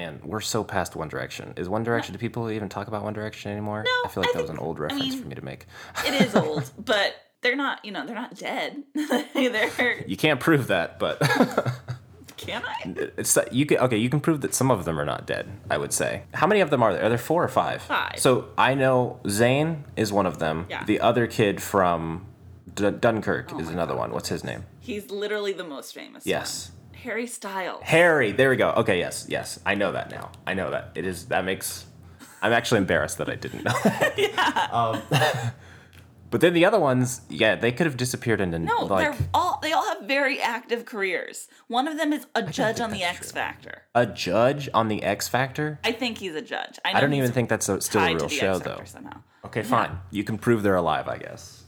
Man, we're so past One Direction. Is One Direction? Do people even talk about One Direction anymore? No, I feel like I that was an old I reference mean- for me to make. It is old, but they're not. You know, they're not dead. they're. You can't prove that, but Can I? Uh, it's you can okay. You can prove that some of them are not dead. I would say. How many of them are there? Are there four or five? Five. So I know Zayn is one of them. Yeah. The other kid from D- Dunkirk oh is another God. one. What's his name? He's literally the most famous. Yes. one. Harry Styles. Harry. There we go. Okay. Yes. Yes. I know that now. I know that. It is. That makes. I'm actually embarrassed that I didn't know. That. Um, but then the other ones, yeah, they could have disappeared into No, like they're all. They all have very active careers. One of them is a judge on the X true. Factor. a judge on the X Factor. I think he's a judge. I, know I don't even think that's a, still a real show though. Somehow. Okay, fine. You can prove they're alive, I guess.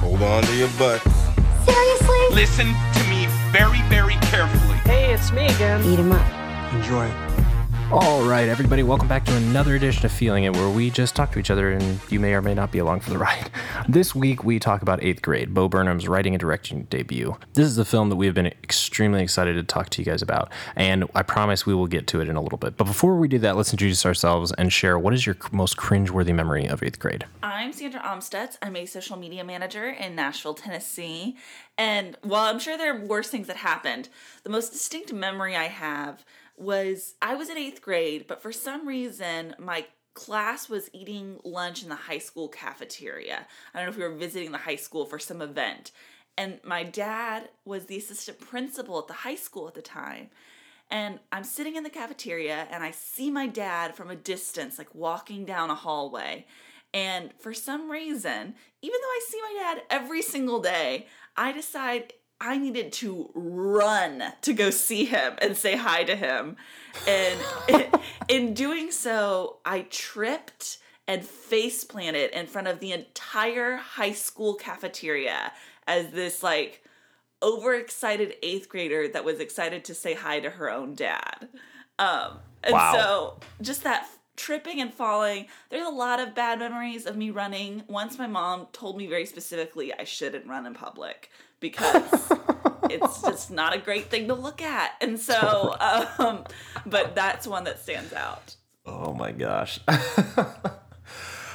Hold on to your butts. Seriously? Listen to me very, very carefully. Hey, it's me again. Eat 'em up. Enjoy. All right, everybody, welcome back to another edition of Feeling It, where we just talk to each other and you may or may not be along for the ride. This week, we talk about eighth grade, Bo Burnham's writing and directing debut. This is a film that we have been extremely excited to talk to you guys about, and I promise we will get to it in a little bit. But before we do that, let's introduce ourselves and share what is your most cringeworthy memory of eighth grade. I'm Sandra Omstutz. I'm a social media manager in Nashville, Tennessee. And while I'm sure there are worse things that happened, the most distinct memory I have was I was in eighth grade, but for some reason, my class was eating lunch in the high school cafeteria. I don't know if we were visiting the high school for some event. And my dad was the assistant principal at the high school at the time. And I'm sitting in the cafeteria and I see my dad from a distance, like walking down a hallway. And for some reason, even though I see my dad every single day, I decide I needed to run to go see him and say hi to him. And in doing so, I tripped and face planted in front of the entire high school cafeteria as this like overexcited eighth grader that was excited to say hi to her own dad. Um, and Wow. so just that tripping and falling, there's a lot of bad memories of me running. Once my mom told me very specifically I shouldn't run in public because it's just not a great thing to look at. And so, um, but that's one that stands out. Oh my gosh.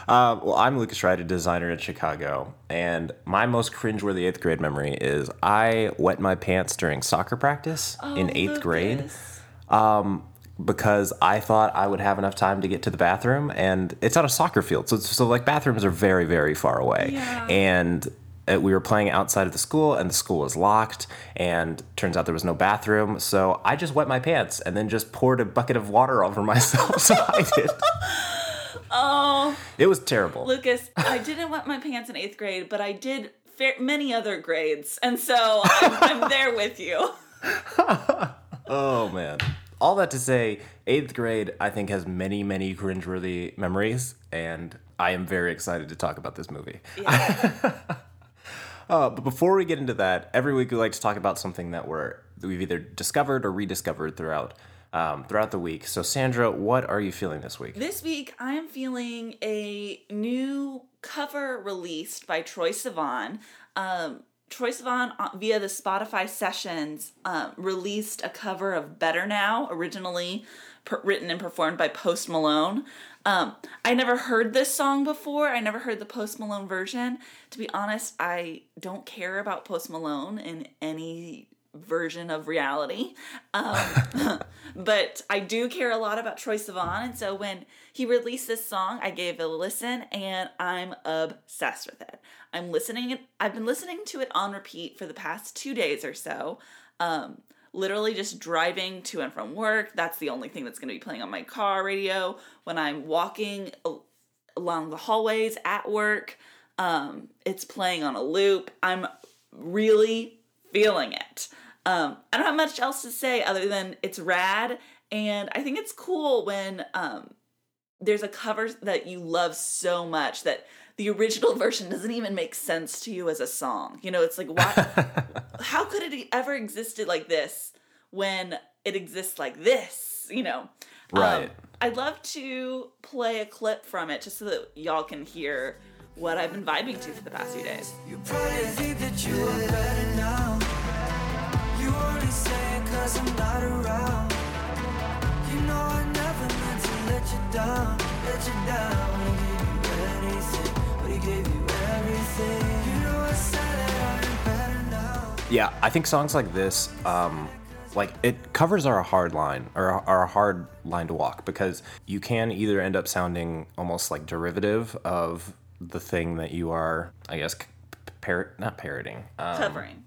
Uh, well, I'm Lucas Wright, a designer in Chicago, and my most cringeworthy eighth grade memory is I wet my pants during soccer practice in eighth grade Lucas. because I thought I would have enough time to get to the bathroom, and it's on a soccer field, so so like bathrooms are very very far away, Yeah. and. Uh, We were playing outside of the school, and the school was locked. And turns out there was no bathroom, so I just wet my pants and then just poured a bucket of water over myself. so I did. Oh, It was terrible. Lucas, I didn't wet my pants in eighth grade, but I did fa- many other grades. And so I'm, I'm there with you. Oh man. All that to say, eighth grade I think has many, many cringeworthy memories, and I am very excited to talk about this movie. uh, but before we get into that, every week we like to talk about something that we're that we've either discovered or rediscovered throughout um, throughout the week. So Sandra, what are you feeling this week? This week, I am feeling a new cover released by Troye Sivan. Um, Troye Sivan, uh, via the Spotify sessions, um, released a cover of Better Now, originally per- written and performed by Post Malone. Um, I never heard this song before. I never heard the Post Malone version. To be honest, I don't care about Post Malone in any version of reality. Um, but I do care a lot about Troye Sivan. And so when he released this song, I gave it a listen and I'm obsessed with it. I'm listening I've been listening to it on repeat for the past two days or so. Um, literally just driving to and from work. That's the only thing that's going to be playing on my car radio. When I'm walking along the hallways at work, um, it's playing on a loop. I'm really feeling it. Um, I don't have much else to say other than it's rad, and I think it's cool when um, there's a cover that you love so much that the original version doesn't even make sense to you as a song. You know, it's like why how could it ever existed like this when it exists like this, you know? Um, Right. I'd love to play a clip from it just so that y'all can hear what I've been vibing to for the past few days. You probably think that you are better now. You only say it cause I'm not around. You know I never meant to let you down, let you down. Yeah, I think songs like this, um, like it covers are a hard line or are a hard line to walk because you can either end up sounding almost like derivative of the thing that you are, I guess, par- not parroting, um, Covering.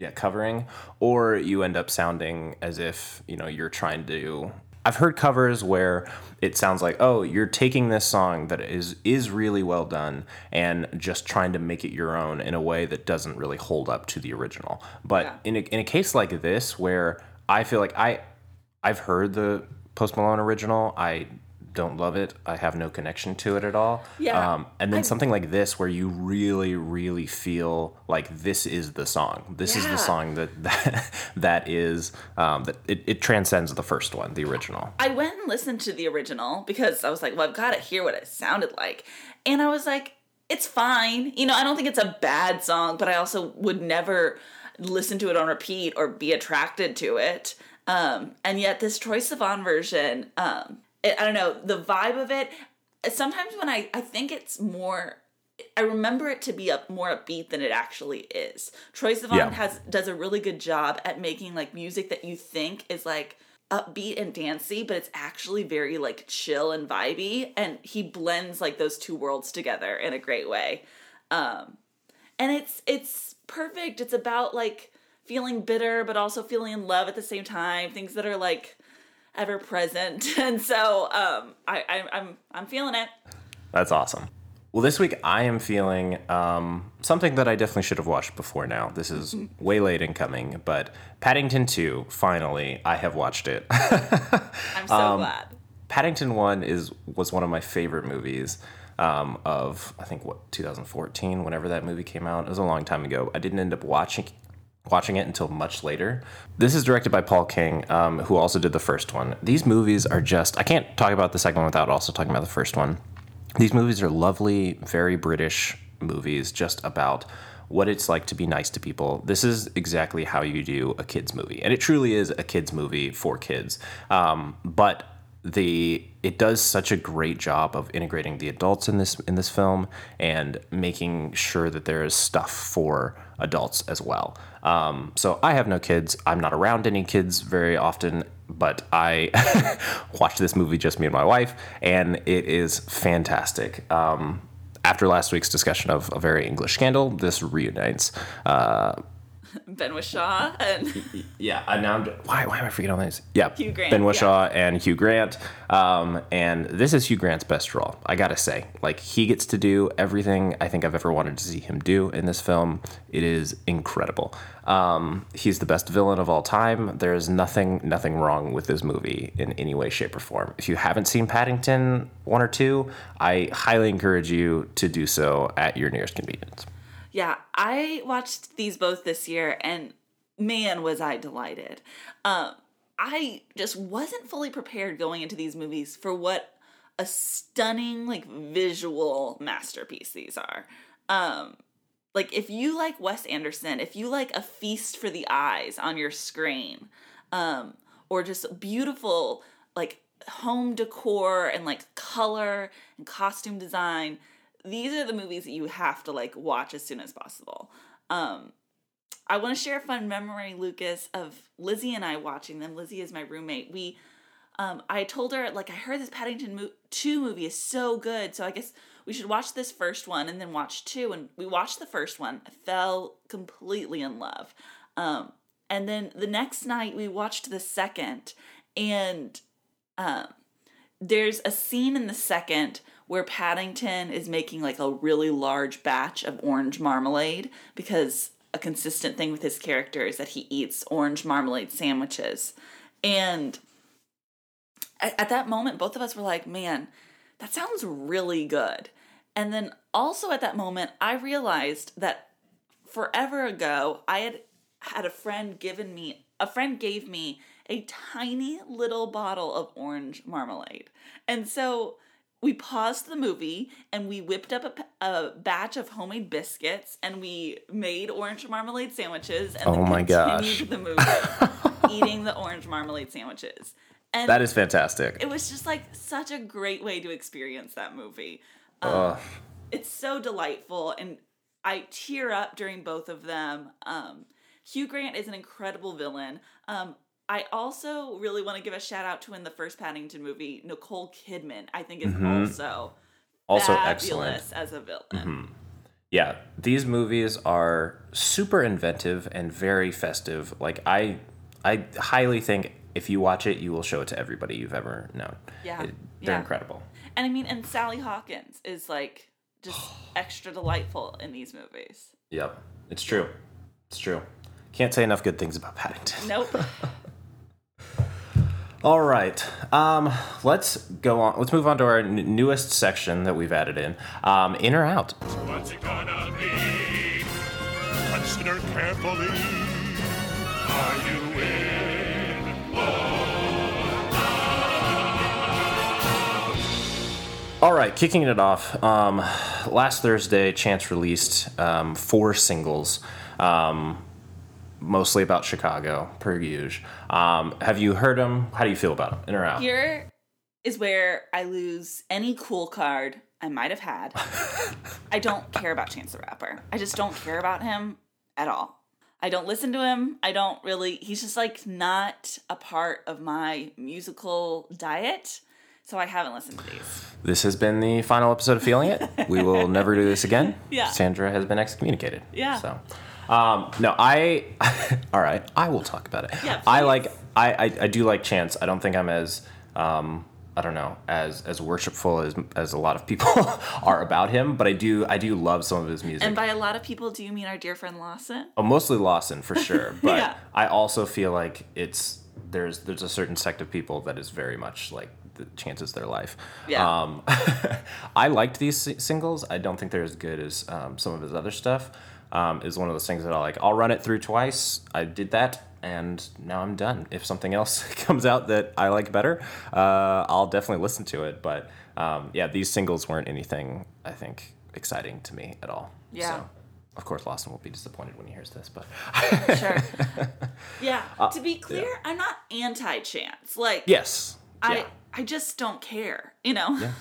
yeah, covering, or you end up sounding as if you know you're trying to. I've heard covers where it sounds like, oh, you're taking this song that is is really well done and just trying to make it your own in a way that doesn't really hold up to the original. But Yeah. in a, in a case like this, where I feel like I I've heard the Post Malone original, I don't love it. I have no connection to it at all. Yeah. Um, and then I- something like this, where you really, really feel like this is the song. This is the song that that, that is um, that it, it transcends the first one, the original. I went and listened to the original because I was like, well, I've got to hear what it sounded like. And I was like, it's fine. You know, I don't think it's a bad song, but I also would never listen to it on repeat or be attracted to it. Um, and yet, this Troye Sivan version, um, it, I don't know, the vibe of it, sometimes when I, I think it's more. I remember it to be up more upbeat than it actually is. Troye Sivan Yeah. has does a really good job at making like music that you think is like upbeat and dancey, but it's actually very like chill and vibey. And he blends like those two worlds together in a great way. Um, and it's it's perfect. It's about like feeling bitter, but also feeling in love at the same time. Things that are like ever present. And so um, I, I I'm I'm feeling it. That's awesome. Well, this week I am feeling um, something that I definitely should have watched before now. This is way late in coming, but Paddington 2, finally, I have watched it. I'm so Um, glad. Paddington One is was one of my favorite movies um, of I think what 2014, whenever that movie came out. It was a long time ago. I didn't end up watching watching it until much later. This is directed by Paul King, um, who also did the first one. These movies are just I can't talk about the second one without also talking about the first one. These movies are lovely, very British movies, just about what it's like to be nice to people. This is exactly how you do a kids movie, and it truly is a kids movie for kids. Um, but the it does such a great job of integrating the adults in this in this film and making sure that there is stuff for adults as well. Um, so I have no kids. I'm not around any kids very often, but I watched this movie just me and my wife, and it is fantastic. Um, after last week's discussion of a very English scandal, this reunites. Uh, Ben Whishaw and yeah, I now I'm, why why am I forgetting all these? Yeah, Hugh Grant, Ben yeah. Whishaw and Hugh Grant. Um, and this is Hugh Grant's best role. I gotta say, like he gets to do everything I think I've ever wanted to see him do in this film. It is incredible. Um, he's the best villain of all time. There is nothing nothing wrong with this movie in any way, shape, or form. If you haven't seen Paddington one or two, I highly encourage you to do so at your nearest convenience. Yeah, I watched these both this year and man was I delighted. Um I just wasn't fully prepared going into these movies for what a stunning like visual masterpiece these are. Um like if you like Wes Anderson, if you like a feast for the eyes on your screen, um or just beautiful like home decor and like color and costume design, these are the movies that you have to like watch as soon as possible. Um I want to share a fun memory, Lucas, of Lizzie and I watching them. Lizzie is my roommate. We, um, I told her like I heard this Paddington mo- Two movie is so good, so I guess we should watch this first one and then watch two. And we watched the first one. I fell completely in love. Um, and then the next night we watched the second, and um, there's a scene in the second where Paddington is making like a really large batch of orange marmalade because a consistent thing with his character is that he eats orange marmalade sandwiches. And at, at that moment, both of us were like, man, that sounds really good. And then also at that moment, I realized that forever ago, I had had a friend given me, a friend gave me a tiny little bottle of orange marmalade. And so we paused the movie and we whipped up a batch of homemade biscuits and we made orange marmalade sandwiches and Oh my continued gosh. the movie eating the orange marmalade sandwiches. And That is fantastic. it was just like such a great way to experience that movie. Um, Ugh. It's so delightful, and I tear up during both of them. Um, Hugh Grant is an incredible villain. Um, I also really want to give a shout out to in the first Paddington movie, Nicole Kidman. I think is also Mm-hmm. Also fabulous excellent. as a villain. Yeah, these movies are super inventive and very festive. Like I I highly think if you watch it, you will show it to everybody you've ever known. Yeah, It- they're yeah. incredible. And I mean, and Sally Hawkins is like just extra delightful in these movies. Yep. It's true. It's true. Can't say enough good things about Paddington. Nope. All right. Um, let's go on. Let's move on to our n- newest section that we've added in. Um, in or out? What's it gonna be? Consider carefully. Are you in? All right, kicking it off. Um, last Thursday, Chance released um, four singles, um, mostly about Chicago, per usual. Um, have you heard them? How do you feel about them? In or out? Here is where I lose any cool card I might have had. I don't care about Chance the Rapper. I just don't care about him at all. I don't listen to him. I don't really, he's just like not a part of my musical diet. So I haven't listened to these. This has been the final episode of Feeling It. We will never do this again. Yeah. Sandra has been excommunicated. Yeah. So, um, no, I. all right, I will talk about it. Yeah, I like. I, I I do like Chance. I don't think I'm as. Um, I don't know as as worshipful as as a lot of people are about him, but I do I do love some of his music. And by a lot of people, do you mean our dear friend Lawson? Oh, mostly Lawson for sure, but Yeah. I also feel like it's there's there's a certain sect of people that is very much like the chances their life. Yeah. Um, I liked these singles. I don't think they're as good as um, some of his other stuff. Um, is one of those things that I like. I'll run it through twice. I did that, and now I'm done. If something else comes out that I like better, uh, I'll definitely listen to it. But um, yeah, these singles weren't anything I think exciting to me at all. Yeah. So, of course, Lawson will be disappointed when he hears this, but Sure. yeah. Uh, to be clear, I'm not anti Chance. Like, yes, I, yeah, I just don't care, you know? Yeah.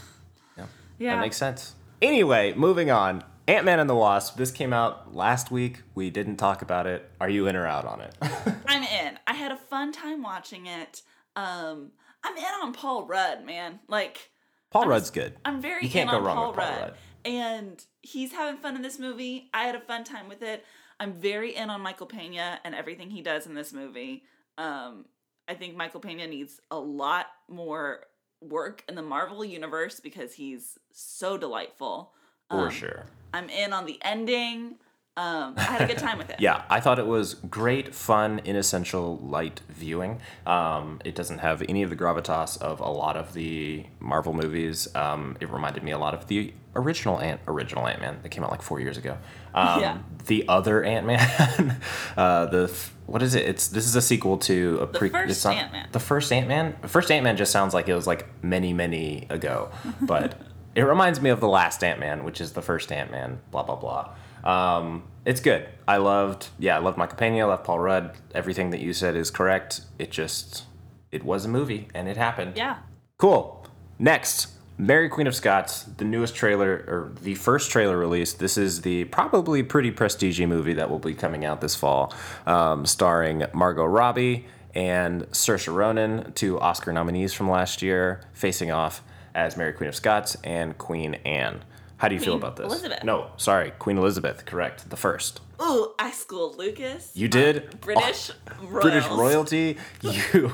Yeah. Yeah. that makes sense. Anyway, moving on. Ant Man and the Wasp. This came out last week. We didn't talk about it. Are you in or out on it? I'm in. I had a fun time watching it. Um, I'm in on Paul Rudd, man. Like, Paul I'm Rudd's good. I'm very You can't in go on wrong Paul, with Paul Rudd. Rudd. And he's having fun in this movie. I had a fun time with it. I'm very in on Michael Pena and everything he does in this movie. Um, I think Michael Pena needs a lot more work in the Marvel universe because he's so delightful. For Um, sure. I'm in on the ending. Um, I had a good time with it. Yeah, I thought it was great, fun, inessential, light viewing. Um, it doesn't have any of the gravitas of a lot of the Marvel movies. Um, it reminded me a lot of the original Ant original Ant Man that came out like four years ago. Um, Yeah. The other Ant Man, uh, the f- what is it? It's this is a sequel to a The pre- first Ant Man. The first Ant Man. The first Ant Man just sounds like it was like many many ago, but it reminds me of the last Ant Man, which is the first Ant Man. Blah blah blah. Um, it's good. I loved, yeah, I loved Michael Pena, I loved Paul Rudd. Everything that you said is correct. It just, it was a movie and it happened. Yeah. Cool. Next, Mary Queen of Scots, the newest trailer, or the first trailer released. This is the probably pretty prestige movie that will be coming out this fall, um, starring Margot Robbie and Saoirse Ronan, two Oscar nominees from last year, facing off as Mary Queen of Scots and Queen Anne. How do you feel about this? Elizabeth. No, sorry, Queen Elizabeth, correct, the first. Ooh, I schooled Lucas. You did? British royals. British royalty. You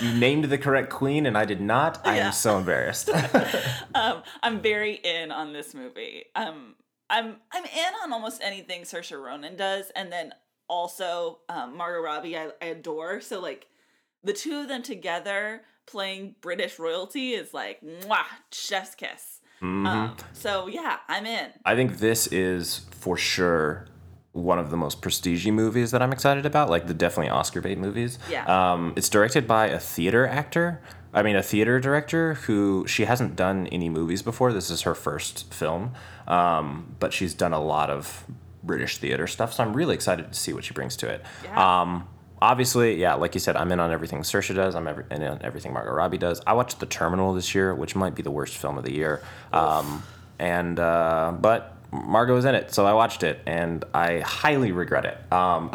you named the correct queen and I did not. I Yeah. am so embarrassed. Um, I'm very in on this movie. Um, I'm I'm in on almost anything Saoirse Ronan does, and then also um, Margot Robbie I, I adore. So like the two of them together playing British royalty is like mwah, chef's kiss. Mm-hmm. Um, so yeah, I'm in. I think this is for sure one of the most prestige movies that I'm excited about, like the definitely Oscar bait movies. Yeah. Um, it's directed by a theater actor. I mean, a theater director who she hasn't done any movies before. This is her first film, um, but she's done a lot of British theater stuff. So I'm really excited to see what she brings to it. Yeah. Um, obviously, yeah, like you said, I'm in on everything Saoirse does. I'm every, in on everything Margot Robbie does. I watched The Terminal this year, which might be the worst film of the year. Um, and uh, but Margot is in it, so I watched it, and I highly regret it. Um,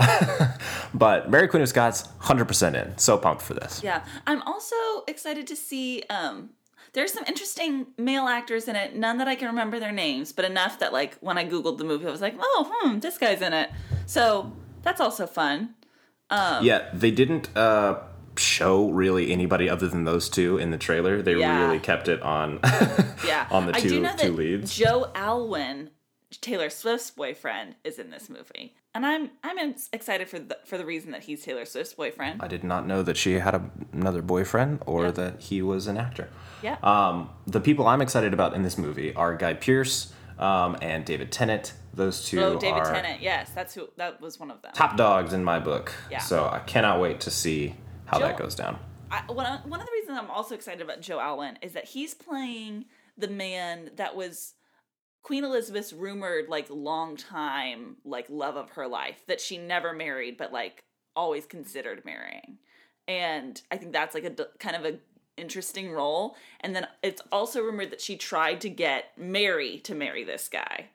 but Mary Queen of Scots, 100% in. So pumped for this. Yeah, I'm also excited to see. Um, there's some interesting male actors in it. None that I can remember their names, but enough that like when I googled the movie, I was like, oh, hmm, this guy's in it. So that's also fun. Yeah, they didn't uh, show really anybody other than those two in the trailer. They Yeah. really kept it on Yeah, on the I do two know two that leads. Joe Alwyn, Taylor Swift's boyfriend, is in this movie, and I'm I'm excited for the for the reason that he's Taylor Swift's boyfriend. I did not know that she had a, another boyfriend or Yeah. that he was an actor. Yeah. Um, the people I'm excited about in this movie are Guy Pearce um, and David Tennant. Those two oh, David are Tennant. Yes, that's who. That was one of them. top dogs in my book. Yeah. So I cannot wait to see how that goes down. I, one, of, one of the reasons I'm also excited about Joe Alwyn is that he's playing the man that was Queen Elizabeth's rumored like long time like love of her life that she never married but like always considered marrying, and I think that's like a kind of a interesting role. And then it's also rumored that she tried to get Mary to marry this guy,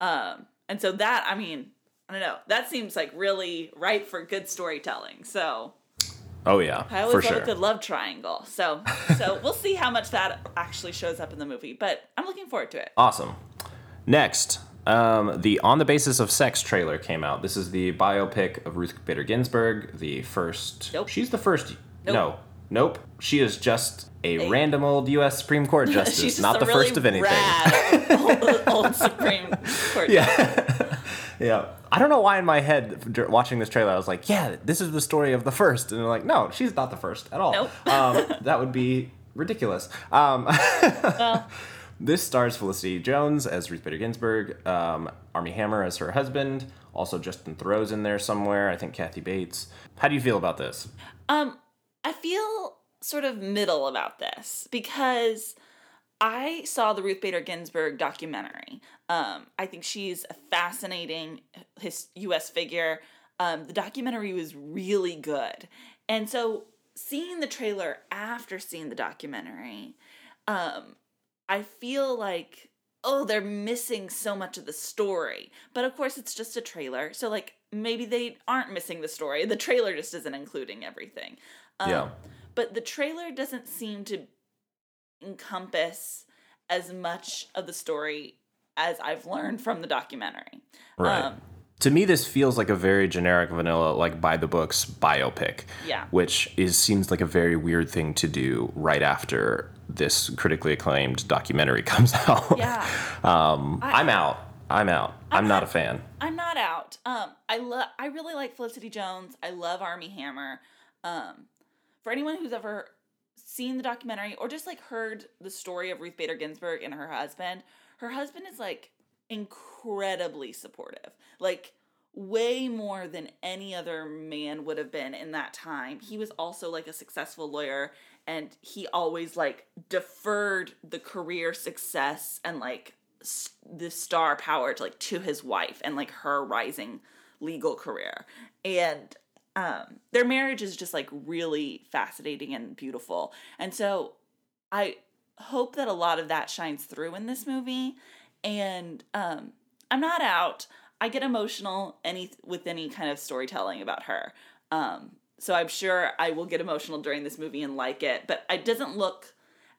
um, and so that I mean I don't know that seems like really ripe for good storytelling. So. Oh yeah, I for always love sure. a good love triangle. So so we'll see how much that actually shows up in the movie. But I'm looking forward to it. Awesome. Next, um, the On the Basis of Sex trailer came out. This is the biopic of Ruth Bader Ginsburg, the first. Nope. She's the first. Nope. No. Nope. She is just a, A- random old U.S. Supreme Court justice, She's not the really first of anything. Rad old, old Supreme Court. Yeah. yeah. I don't know why in my head watching this trailer I was like, yeah, this is the story of the first, and they're like, no, she's not the first at all. Nope. um, that would be ridiculous. Um, Well, This stars Felicity Jones as Ruth Bader Ginsburg, um, Armie Hammer as her husband, also Justin Theroux's in there somewhere. I think Kathy Bates. How do you feel about this? um, I feel sort of middle about this because I saw the Ruth Bader Ginsburg documentary. Um, I think she's a fascinating his U.S. figure. Um, the documentary was really good, and so seeing the trailer after seeing the documentary, um, I feel like oh they're missing so much of the story. But of course, it's just a trailer, so like maybe they aren't missing the story. The trailer just isn't including everything. Um, Yeah. But the trailer doesn't seem to encompass as much of the story as I've learned from the documentary. Right. Um, to me, this feels like a very generic, vanilla, like by the books biopic. Yeah. Which is seems like a very weird thing to do right after this critically acclaimed documentary comes out. yeah. um, I, am out. I'm out. I'm, not a fan. I'm not out. Um, I love. I really like Felicity Jones. I love Armie Hammer. Um, for anyone who's ever seen the documentary or just like heard the story of Ruth Bader Ginsburg and her husband, her husband is like incredibly supportive. Like way more than any other man would have been in that time. He was also like a successful lawyer and he always like deferred the career success and like s- the star power to like to his wife and like her rising legal career. And um their marriage is just like really fascinating and beautiful. And so I hope that a lot of that shines through in this movie. And um, I'm not out. I get emotional any with any kind of storytelling about her. Um, so I'm sure I will get emotional during this movie and like it, but it doesn't look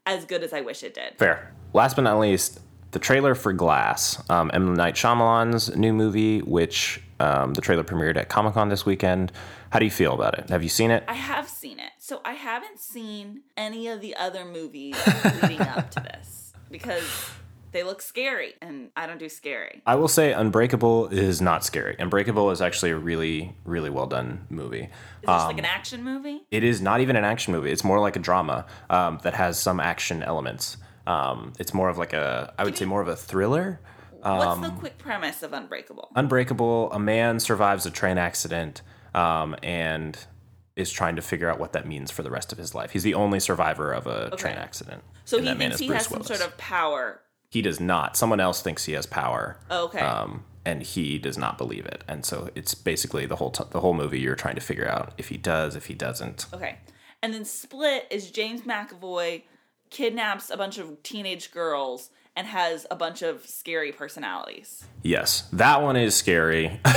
as good as I wish it did. Fair. Last but not least, the trailer for Glass, um, M. Night Shyamalan's new movie, which um, the trailer premiered at Comic Con this weekend. How do you feel about it? Have you seen it? I have seen it. So I haven't seen any of the other movies leading up to this because they look scary, and I don't do scary. I will say Unbreakable is not scary. Unbreakable is actually a really, really well done movie. Is this like an action movie? It is not even an action movie. It's more like a drama um, that has some action elements. Um, it's more of like a, I would say, more of a thriller. What's Um, the quick premise of Unbreakable? Unbreakable, a man survives a train accident um, and is trying to figure out what that means for the rest of his life. He's the only survivor of a train accident. So and he-man thinks he Bruce has some sort of power. He does not. Someone else thinks he has power. Oh, okay. Um, and he does not believe it. And so it's basically the whole t- the whole movie. You're trying to figure out if he does, if he doesn't. Okay. And then Split is James McAvoy kidnaps a bunch of teenage girls and has a bunch of scary personalities. Yes, that one is scary.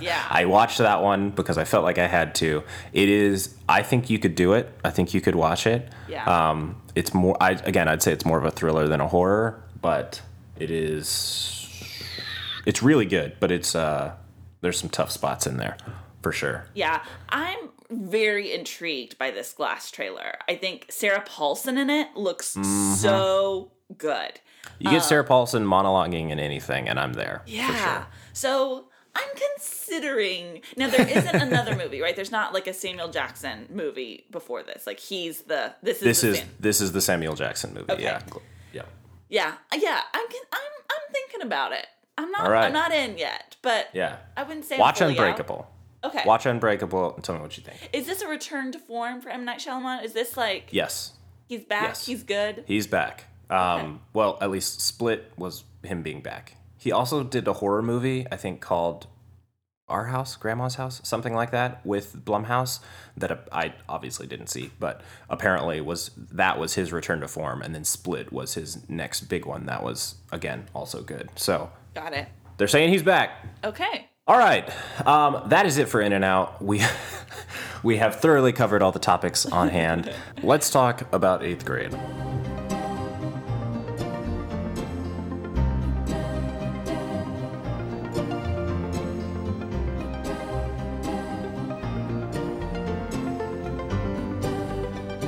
Yeah. I watched that one because I felt like I had to. It is. I think you could do it. I think you could watch it. Yeah. Um, it's more. I again, I'd say it's more of a thriller than a horror, but it is. It's really good, but it's uh, there's some tough spots in there, for sure. yeah. I'm very intrigued by this glass trailer. I think Sarah Paulson in it looks Mm-hmm. so good. You get Sarah Paulson monologuing in anything, and I'm there. Yeah. Sure. So I'm considering now there isn't another movie, right? There's not like a Samuel Jackson movie before this. Like he's the this is This the is Sam- this is the Samuel Jackson movie. Okay. Yeah. Yeah. yeah yeah. I'm I'm I'm thinking about it. I'm not right. I'm not in yet, but Yeah. I wouldn't say Watch Unbreakable. out. Okay. Watch Unbreakable and tell me what you think. Is this a return to form for M Night Shyamalan? Is this like Yes. he's back? Yes. He's good. He's back. Um, Well, at least Split was him being back. He also did a horror movie, I think, called Our House, Grandma's House, something like that, with Blumhouse that I obviously didn't see, but apparently was that was his return to form, and then Split was his next big one. That was again also good. So Got it. they're saying he's back. Okay. All right, um, that is it for In and Out. We we have thoroughly covered all the topics on hand. Let's talk about eighth grade.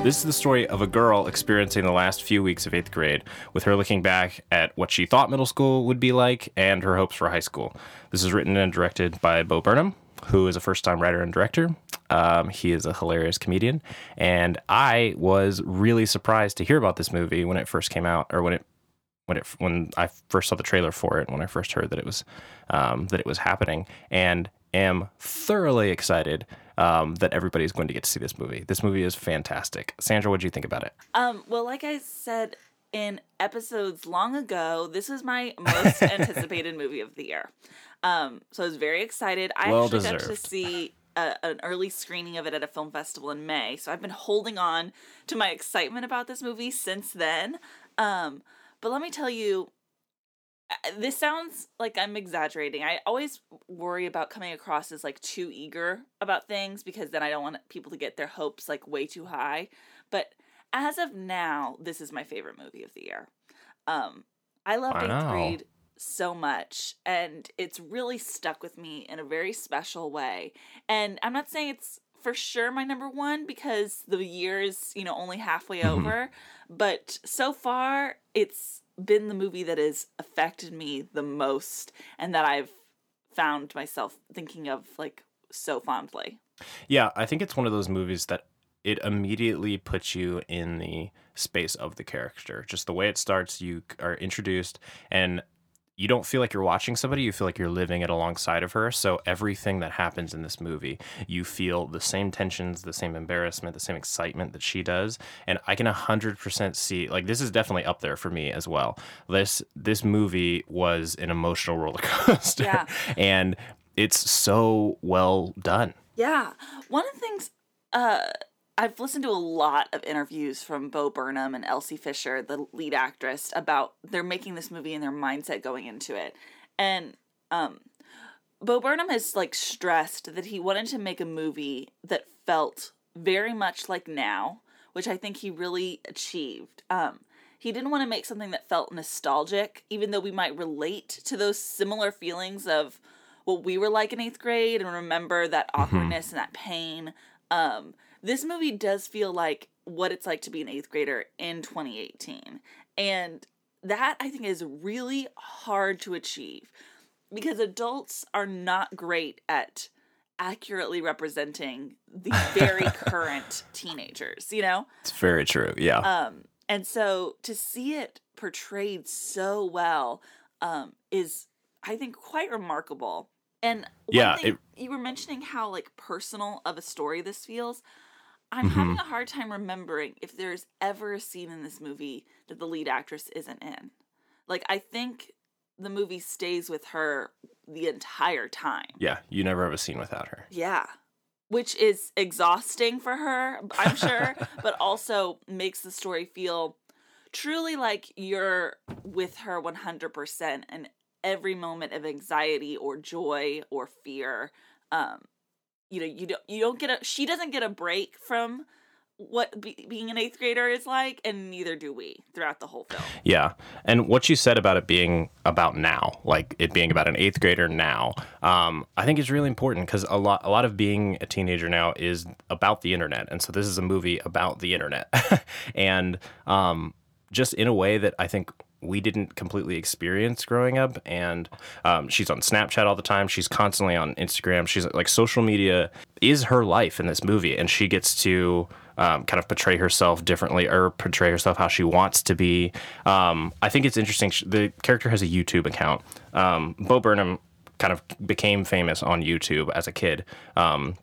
This is the story of a girl experiencing the last few weeks of eighth grade, with her looking back at what she thought middle school would be like and her hopes for high school. This is written and directed by Bo Burnham, who is a first time writer and director. Um, he is a hilarious comedian. And I was really surprised to hear about this movie when it first came out, or when it when it when I first saw the trailer for it, when I first heard that it was um, that it was happening, and am thoroughly excited um, that everybody's going to get to see this movie. This movie is fantastic. Sandra, what do you think about it? Um, well, like I said in episodes long ago, this is my most anticipated movie of the year. Um, so I was very excited. I Well actually got to see a, an early screening of it at a film festival in May. So I've been holding on to my excitement about this movie since then. Um, but let me tell you, uh, this sounds like I'm exaggerating. I always worry about coming across as like too eager about things because then I don't want people to get their hopes like way too high. But as of now, this is my favorite movie of the year. Um, I loved Eighth Grade so much, and it's really stuck with me in a very special way. And I'm not saying it's for sure my number one because the year is you know only halfway Mhm. over, but so far it's been the movie that has affected me the most, and that I've found myself thinking of like so fondly. Yeah, I think it's one of those movies that it immediately puts you in the space of the character. Just the way it starts, you are introduced and you don't feel like you're watching somebody, you feel like you're living it alongside of her. So everything that happens in this movie, you feel the same tensions, the same embarrassment, the same excitement that she does. And I can 100% see like this is definitely up there for me as well. This this movie was an emotional roller coaster. Yeah. and it's so well done. Yeah. One of the things uh I've listened to a lot of interviews from Bo Burnham and Elsie Fisher, the lead actress, about they're making this movie and their mindset going into it. And um Bo Burnham has like stressed that he wanted to make a movie that felt very much like now, which I think he really achieved. Um he didn't want to make something that felt nostalgic, even though we might relate to those similar feelings of what we were like in eighth grade and remember that awkwardness and that pain. Um, this movie does feel like what it's like to be an eighth grader in 2018. And that I think is really hard to achieve because adults are not great at accurately representing the very current teenagers, you know? It's very true. Yeah. Um, and so to see it portrayed so well um, is, I think, quite remarkable. And Yeah, thing, it- you were mentioning how like personal of a story this feels. I'm Mm-hmm. having a hard time remembering if there's ever a scene in this movie that the lead actress isn't in. Like I think the movie stays with her the entire time. yeah. You never have a scene without her. Yeah. Which is exhausting for her, I'm sure, but also makes the story feel truly like you're with her 100% and every moment of anxiety or joy or fear um you know you don't you don't get a she doesn't get a break from what be, being an eighth grader is like and neither do we throughout the whole film Yeah. And what you said about it being about now, like it being about an eighth grader now, um, I think is really important because a lot, a lot of being a teenager now is about the internet. And so this is a movie about the internet. and um, just in a way that I think we didn't completely experience growing up. And um, she's on Snapchat all the time. She's constantly on Instagram. She's like, social media is her life in this movie. And she gets to um, kind of portray herself differently or portray herself how she wants to be. Um, I think it's interesting. The character has a YouTube account. Um, Bo Burnham kind of became famous on YouTube as a kid. Um,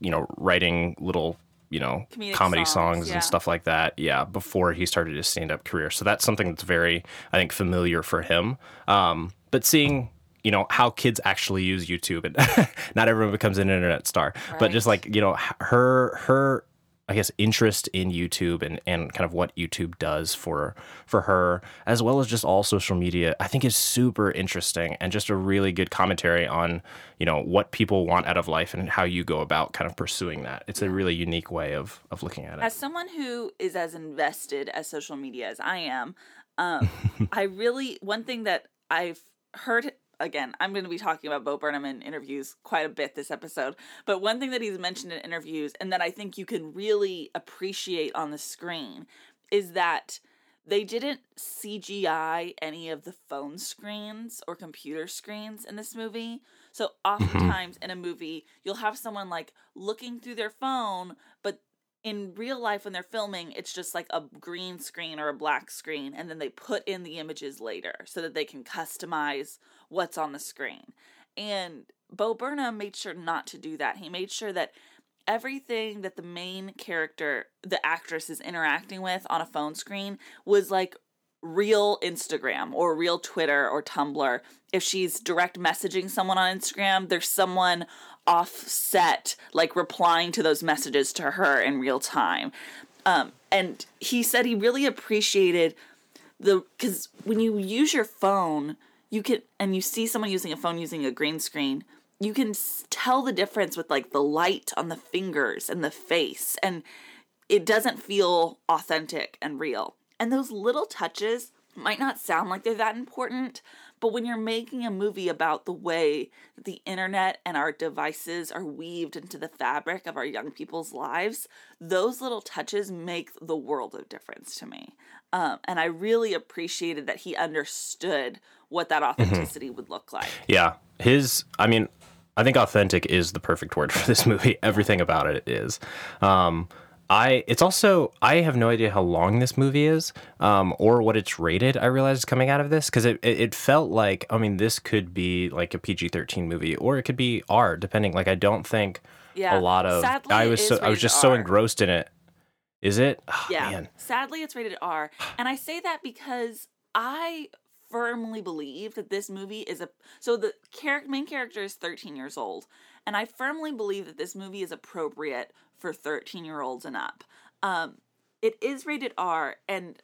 you know, writing little, you know, Comedic comedy songs, songs, yeah. and stuff like that. Yeah, before he started his stand up career. So that's something that's very, I think, familiar for him. Um, but seeing, you know, how kids actually use YouTube and not everyone becomes an internet star, but just like, you know, her, her, I guess interest in YouTube and, and kind of what YouTube does for for her, as well as just all social media, I think is super interesting and just a really good commentary on, you know, what people want out of life and how you go about kind of pursuing that. It's a really unique way of of looking at it. As someone who is as invested as social media as I am, um, I really one thing that I've heard again, I'm going to be talking about Bo Burnham in interviews quite a bit this episode, but one thing that he's mentioned in interviews and that I think you can really appreciate on the screen is that they didn't CGI any of the phone screens or computer screens in this movie. So mm-hmm. oftentimes in a movie, you'll have someone like looking through their phone, but in real life when they're filming, it's just like a green screen or a black screen, and then they put in the images later so that they can customize what's on the screen. And Bo Burnham made sure not to do that. He made sure that everything that the main character, the actress, is interacting with on a phone screen was like real Instagram or real Twitter or Tumblr. If she's direct messaging someone on Instagram, there's someone offset like replying to those messages to her in real time. Um, and he said he really appreciated the because when you use your phone, you can and you see someone using a phone using a green screen, you can tell the difference with like the light on the fingers and the face, and it doesn't feel authentic and real. And those little touches might not sound like they're that important, but when you're making a movie about the way that the internet and our devices are weaved into the fabric of our young people's lives, those little touches make the world of difference to me. Um, and I really appreciated that he understood what that authenticity would look like. Yeah. His, I mean, I think authentic is the perfect word for this movie. Everything about it is. Um, I, it's also, I have no idea how long this movie is um, or what it's rated. I realized coming out of this because it, it, it felt like, I mean, this could be like a PG 13 movie or it could be R, depending. Like, I don't think Yeah. a lot of, Sadly, I was so, I was just so engrossed in it. Is it? Oh, Yeah. Man. Sadly, it's rated R. And I say that because I firmly believe that this movie is a. So the char- main character is 13 years old. And I firmly believe that this movie is appropriate for 13 year olds and up. Um, it is rated R. And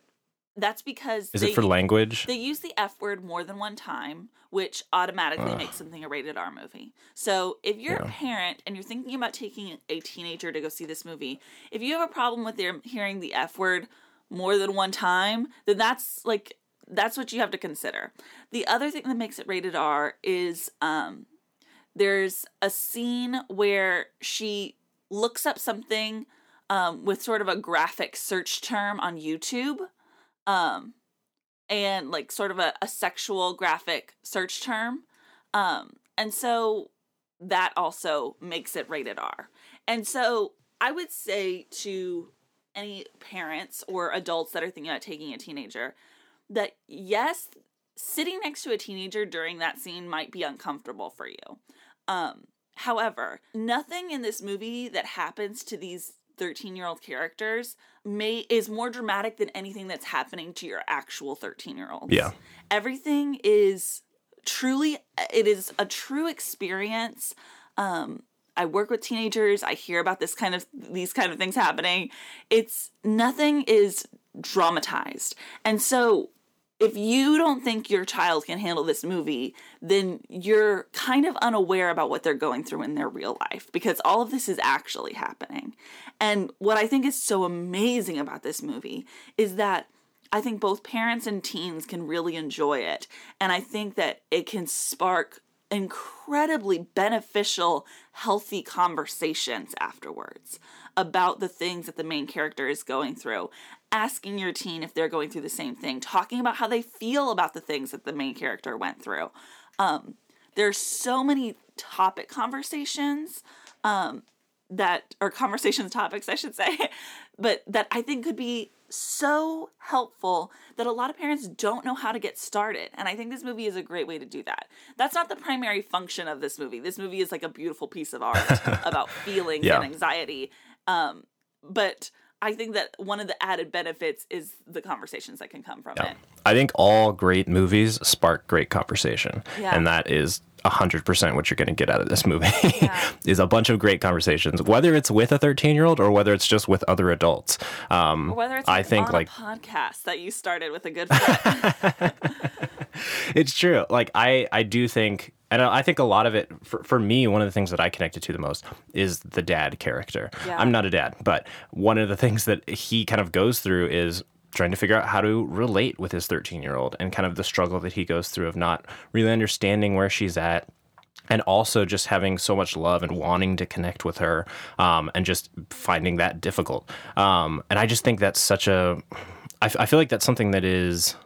that's because. Is they- it for language? They use the F word more than one time, which automatically Ugh. makes something a rated R movie. So if you're a parent and you're thinking about taking a teenager to go see this movie, if you have a problem with them hearing the F word more than one time, then that's like that's what you have to consider. The other thing that makes it rated R is um there's a scene where she looks up something um with sort of a graphic search term on YouTube. Um and like sort of a, a sexual graphic search term. Um, and so that also makes it rated R. And so I would say to any parents or adults that are thinking about taking a teenager that yes, sitting next to a teenager during that scene might be uncomfortable for you. Um, however, nothing in this movie that happens to these 13 year old characters may is more dramatic than anything that's happening to your actual 13 year olds. Yeah. Everything is truly it is a true experience. Um I work with teenagers. I hear about this kind of these kind of things happening. It's nothing is dramatized. And so if you don't think your child can handle this movie, then you're kind of unaware about what they're going through in their real life because all of this is actually happening. And what I think is so amazing about this movie is that I think both parents and teens can really enjoy it. And I think that it can spark incredibly beneficial, healthy conversations afterwards about the things that the main character is going through. Asking your teen if they're going through the same thing, talking about how they feel about the things that the main character went through. Um, there's so many topic conversations um, that, or conversations topics, I should say, but that I think could be so helpful that a lot of parents don't know how to get started. And I think this movie is a great way to do that. That's not the primary function of this movie. This movie is like a beautiful piece of art about feelings Yeah. and anxiety. Um, but I think that one of the added benefits is the conversations that can come from it. I think all great movies spark great conversation. Yeah. And that is 100% what you're going to get out of this movie Yeah. is a bunch of great conversations, whether it's with a 13 year old or whether it's just with other adults. Um, whether it's I think on like a podcast that you started with a good friend. it's true. Like I, I do think, and I think a lot of it for, for me, one of the things that I connected to the most is the dad character. Yeah. I'm not a dad, but one of the things that he kind of goes through is trying to figure out how to relate with his 13 year old and kind of the struggle that he goes through of not really understanding where she's at and also just having so much love and wanting to connect with her um, and just finding that difficult um, and i just think that's such a I, f- I feel like that's something that is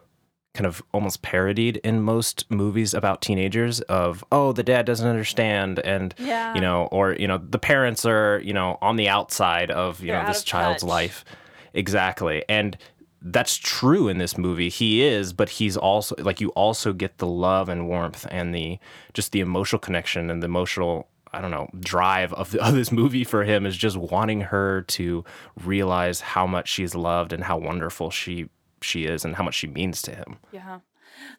kind of almost parodied in most movies about teenagers of oh the dad doesn't understand and Yeah. you know or you know the parents are you know on the outside of you They're know this child's touch. life exactly and that's true in this movie he is but he's also like you also get the love and warmth and the just the emotional connection and the emotional I don't know drive of, of this movie for him is just wanting her to realize how much she's loved and how wonderful she she is and how much she means to him. Yeah.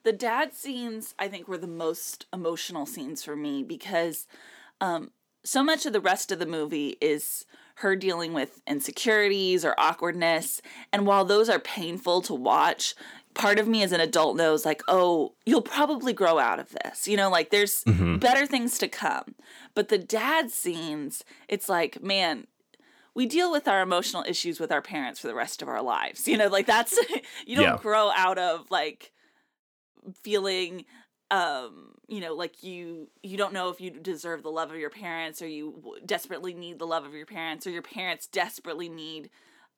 The dad scenes, I think, were the most emotional scenes for me because um, so much of the rest of the movie is her dealing with insecurities or awkwardness. And while those are painful to watch, part of me as an adult knows, like, oh, you'll probably grow out of this. You know, like there's mm-hmm. better things to come. But the dad scenes, it's like, man, we deal with our emotional issues with our parents for the rest of our lives. You know, like that's you don't Yeah. grow out of like feeling um you know like you you don't know if you deserve the love of your parents or you desperately need the love of your parents or your parents desperately need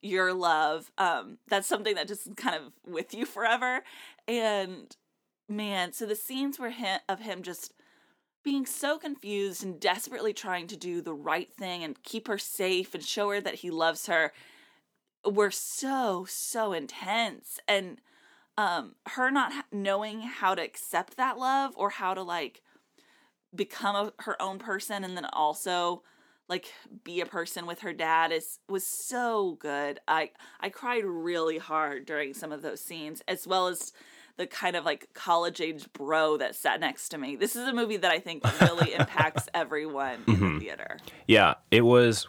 your love um that's something that just kind of with you forever. And man so the scenes were him, of him just being so confused and desperately trying to do the right thing and keep her safe and show her that he loves her were so so intense. And um her not knowing how to accept that love or how to like become a, her own person and then also like be a person with her dad is was so good. I i cried really hard during some of those scenes as well as the kind of like college age bro that sat next to me. This is a movie that i think really impacts everyone in the theater. Yeah, it was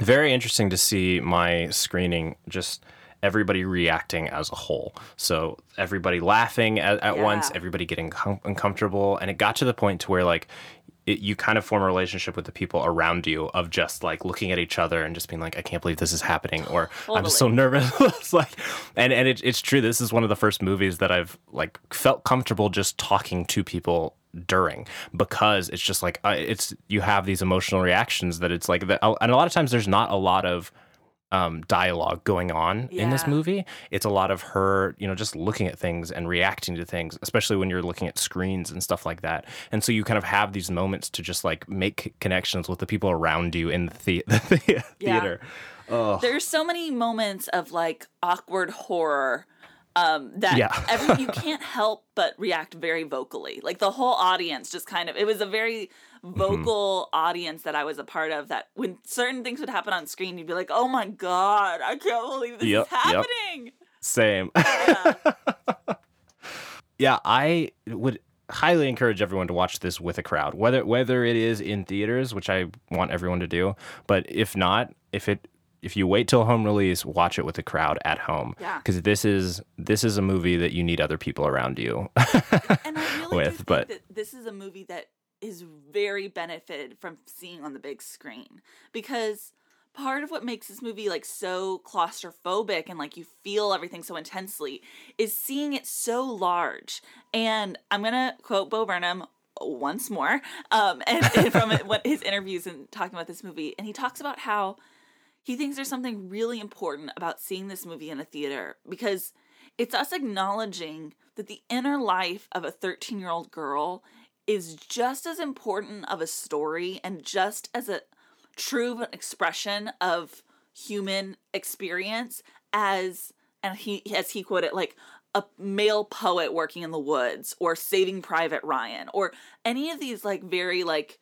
very interesting to see my screening just everybody reacting as a whole. So everybody laughing at, at once, everybody getting com- uncomfortable, and it got to the point to where like it, you kind of form a relationship with the people around you of just like looking at each other and just being like, I can't believe this is happening, or I'm just so nervous. it's like, and and it, it's true. This is one of the first movies that I've like felt comfortable just talking to people during because it's just like uh, it's you have these emotional reactions that it's like that and a lot of times there's not a lot of um, dialogue going on in this movie. It's a lot of her, you know, just looking at things and reacting to things, especially when you're looking at screens and stuff like that. And so you kind of have these moments to just like make connections with the people around you in the, the- the Yeah. theater. There's so many moments of like awkward horror um that Yeah. every, you can't help but react very vocally. Like the whole audience just kind of it was a very Mm-hmm. vocal audience that I was a part of that when certain things would happen on screen you'd be like, "Oh my god, I can't believe this Yep, is yep. happening." Same. yeah, I would highly encourage everyone to watch this with a crowd, whether whether it is in theaters, which I want everyone to do, but if not, if it if you wait till home release, watch it with a crowd at home. Yeah. Because this is this is a movie that you need other people around you. And I really with, think but- that this is a movie that is very benefited from seeing on the big screen because part of what makes this movie like so claustrophobic and like you feel everything so intensely is seeing it so large. And I'm gonna quote Bo Burnham once more, um, and, and from what his interviews and talking about this movie, and he talks about how he thinks there's something really important about seeing this movie in a theater because it's us acknowledging that the inner life of a 13 year old girl is just as important of a story and just as a true expression of human experience as and he as he quoted like a male poet working in the woods or saving private ryan or any of these like very like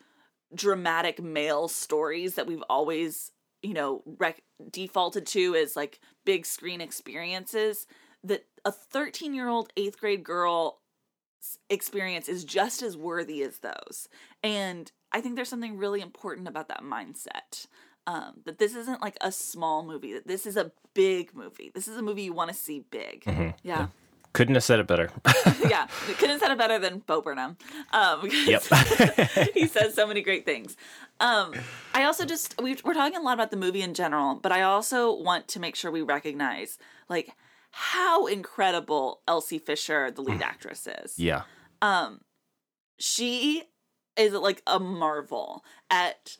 dramatic male stories that we've always you know rec- defaulted to as like big screen experiences that a 13 year old eighth grade girl experience is just as worthy as those. And i think there's something really important about that mindset um, that this isn't like a small movie that this is a big movie. This is a movie you want to see big. Yeah. Couldn't have said it better. yeah. Couldn't have said it better than bo burnham um, yep. he says so many great things. Um, I also just we, we're talking a lot about the movie in general, but I also want to make sure we recognize like how incredible Elsie Fisher, the lead actress, is. yeah. Um, she is like a marvel at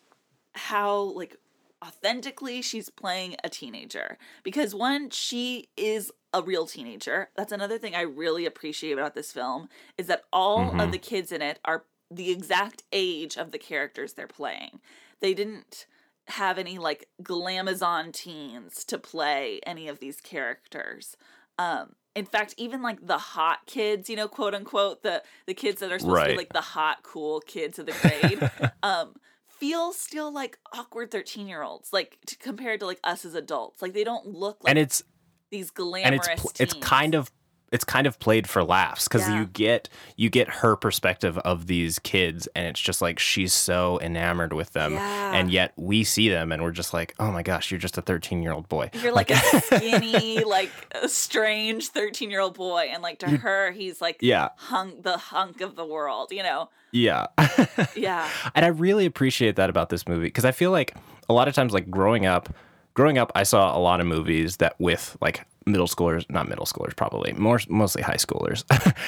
how like authentically she's playing a teenager. Because one she is a real teenager. That's another thing i really appreciate about this film is that all of the kids in it are the exact age of the characters they're playing. They didn't have any like glamazon teens to play any of these characters. Um in fact even like the hot kids you know quote unquote the the kids that are supposed to be like the hot cool kids of the grade um feel still like awkward 13 year olds like to, compared to like us as adults. Like they don't look like and it's these glamorous. and it's pl- it's kind of it's kind of played for laughs because Yeah. you get you get her perspective of these kids and it's just like she's so enamored with them Yeah. and yet we see them and we're just like oh my gosh you're just a 13 year old boy you're like, a skinny like a strange 13 year old boy and like to her he's like Yeah. hunk the hunk of the world you know yeah yeah and I really appreciate that about this movie because I feel like a lot of times, like growing up, growing up, I saw a lot of movies that with like middle schoolers, not middle schoolers, probably more mostly high schoolers,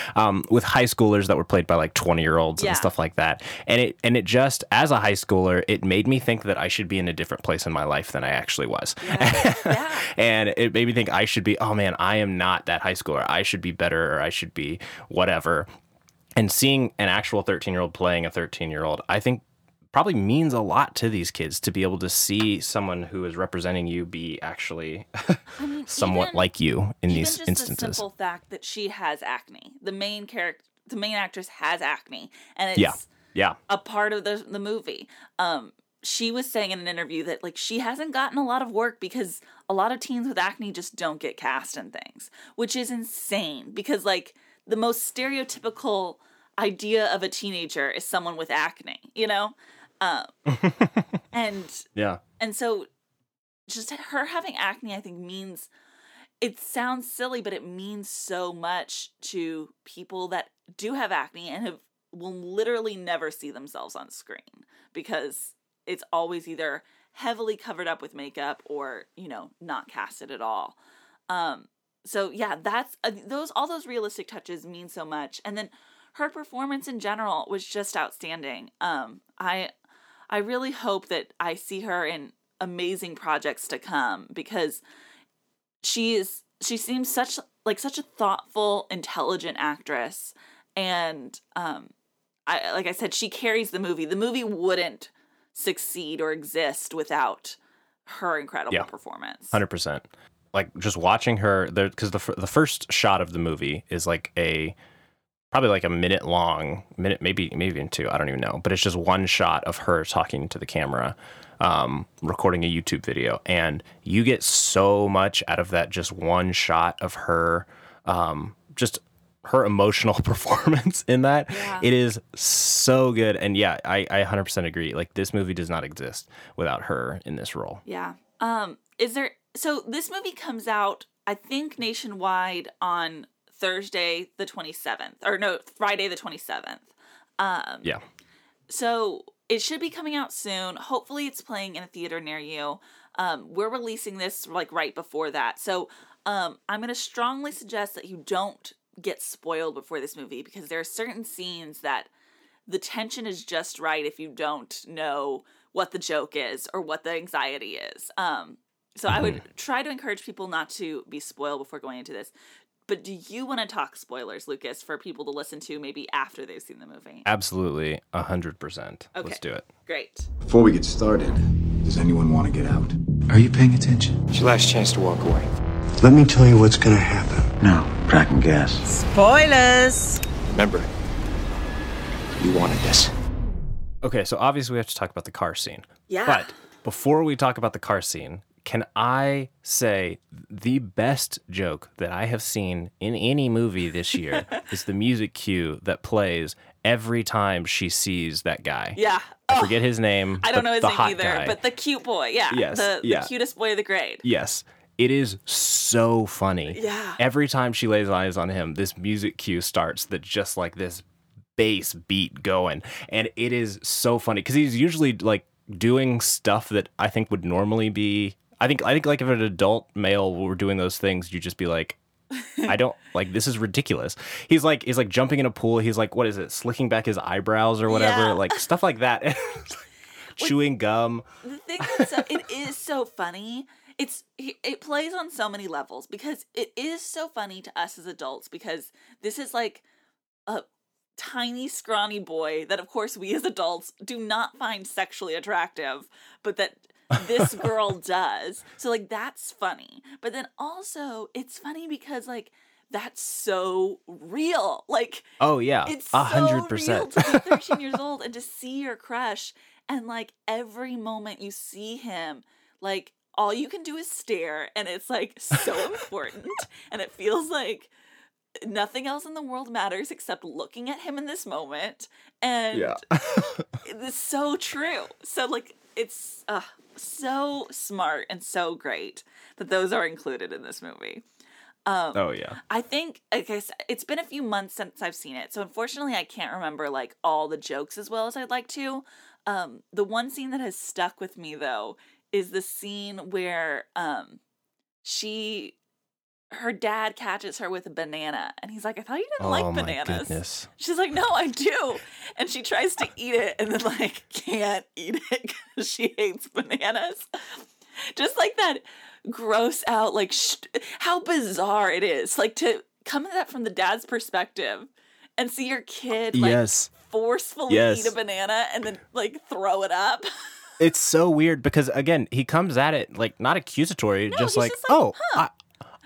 um, with high schoolers that were played by like twenty year olds Yeah. and stuff like that. And it and it just as a high schooler, it made me think that I should be in a different place in my life than I actually was. yeah and it made me think I should be, oh man, I am not that high schooler. I should be better or I should be whatever. And seeing an actual 13 year old playing a 13 year old, I think probably means a lot to these kids to be able to see someone who is representing you be actually somewhat even- like you in even these just the instances. simple fact that she has acne the main character the main actress has acne and it's Yeah. Yeah. a part of the the movie. Um, she was saying in an interview that like she hasn't gotten a lot of work because a lot of teens with acne just don't get cast in things, which is insane because like the most stereotypical idea of a teenager is someone with acne, you know? Um, and Yeah. and so just her having acne I think means it sounds silly but it means so much to people that do have acne and have will literally never see themselves on screen because it's always either heavily covered up with makeup or you know not casted at all. Um so yeah that's uh, those all those realistic touches mean so much. And then her performance in general was just outstanding. Um i i really hope that i see her in amazing projects to come because she is she seems such like such a thoughtful, intelligent actress and um I like I said she carries the movie. The movie wouldn't succeed or exist without her incredible Yeah. performance. Hundred percent. Like just watching her there, because the the first shot of the movie is like a probably like a minute long, minute maybe maybe even two. I don't even know, but it's just one shot of her talking to the camera, um, recording a YouTube video, and you get so much out of that just one shot of her, um, just her emotional performance in that. Yeah. It is so good, and yeah, I I 100% agree. Like this movie does not exist without her in this role. Yeah. Um is there so this movie comes out I think nationwide on Thursday the 27th or no, Friday the 27th. Um Yeah. so it should be coming out soon. Hopefully it's playing in a theater near you. Um we're releasing this like right before that. So um I'm going to strongly suggest that you don't get spoiled before this movie because there are certain scenes that the tension is just right if you don't know what the joke is or what the anxiety is. Um, so I would try to encourage people not to be spoiled before going into this. But do you want to talk spoilers, Lucas, for people to listen to maybe after they've seen the movie? Absolutely, a hundred percent. Okay. Let's do it. Great. Before we get started, does anyone want to get out? Are you paying attention? It's your last chance to walk away. Let me tell you what's gonna happen. No, tracking gas. Spoilers! Remember, you wanted this. Okay, so obviously we have to talk about the car scene. Yeah. But before we talk about the car scene, can I say the best joke that I have seen in any movie this year is the music cue that plays every time she sees that guy. Yeah. I forget his name. I don't know his name either, guy. but the cute boy. Yeah. Yes, The, the yeah. cutest boy of the grade. Yes. It is so funny. Yeah. Every time she lays eyes on him, this music cue starts that just like this bass beat going. And it is so funny because he's usually like doing stuff that I think would normally be I think I think like if an adult male were doing those things, you'd just be like I don't like this is ridiculous. He's like he's like jumping in a pool. He's like what is it? Slicking back his eyebrows or whatever, Yeah. like stuff like that. Chewing gum. the thing that's so, it is so funny it's it plays on so many levels because it is so funny to us as adults because this is like a tiny scrawny boy that of course we as adults do not find sexually attractive but that this girl does so like that's funny but then also it's funny because like that's so real like Oh yeah. it's A hundred so real percent. to be 13 years old and to see your crush and like every moment you see him like all you can do is stare and it's like so important and it feels like nothing else in the world matters except looking at him in this moment and Yeah. it's so true so like it's uh, so smart and so great that those are included in this movie um, Oh yeah. I think okay, so it's been a few months since I've seen it, so unfortunately I can't remember like all the jokes as well as I'd like to. Um, the one scene that has stuck with me though is the scene where um, she her dad catches her with a banana and he's like, I thought you didn't oh like my bananas. goodness. She's like, No, I do. And she tries to eat it and then like can't eat it because she hates bananas. Just like that gross out, like sh- how bizarre it is. Like to come at that from the dad's perspective and see your kid like yes. forcefully Yes. eat a banana and then like throw it up. It's so weird because again, he comes at it like not accusatory, just like, just like, oh, huh. I,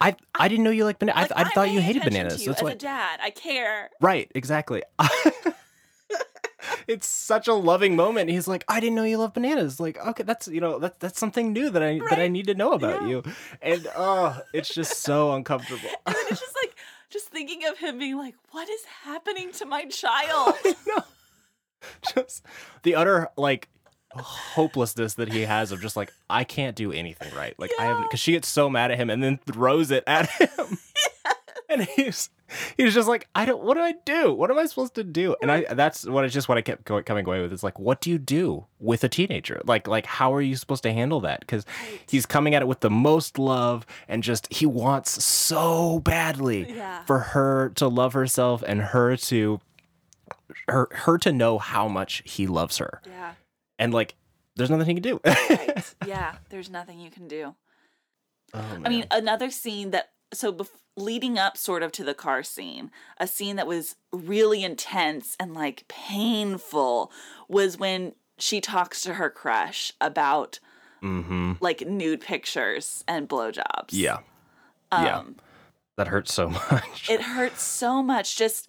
I, I didn't know you like bananas. Like, I, I thought you hated bananas. You That's as why. a dad, I care. Right, exactly. it's such a loving moment. He's like, I didn't know you love bananas. Like, okay, that's you know that that's something new that I that I need to know about Yeah. you. And oh, it's just so uncomfortable. And then it's just like just thinking of him being like, "What is happening to my child?" just the utter like hopelessness that he has of just like I can't do anything right. Like I have because she gets so mad at him and then throws it at him, and he's he's just like I don't. What do I do? What am I supposed to do? And I that's what it's just what I kept coming away with. It's like what do you do with a teenager? Like like how are you supposed to handle that? Because he's coming at it with the most love and just he wants so badly Yeah. for her to love herself and her to her her to know how much he loves her yeah. And like there's nothing he can do. right. Yeah, there's nothing you can do. Oh, I mean, another scene that so bef- leading up sort of to the car scene, a scene that was really intense and like painful was when she talks to her crush about mm-hmm. like nude pictures and blowjobs. Yeah. yeah. That hurts so much. It hurts so much. Just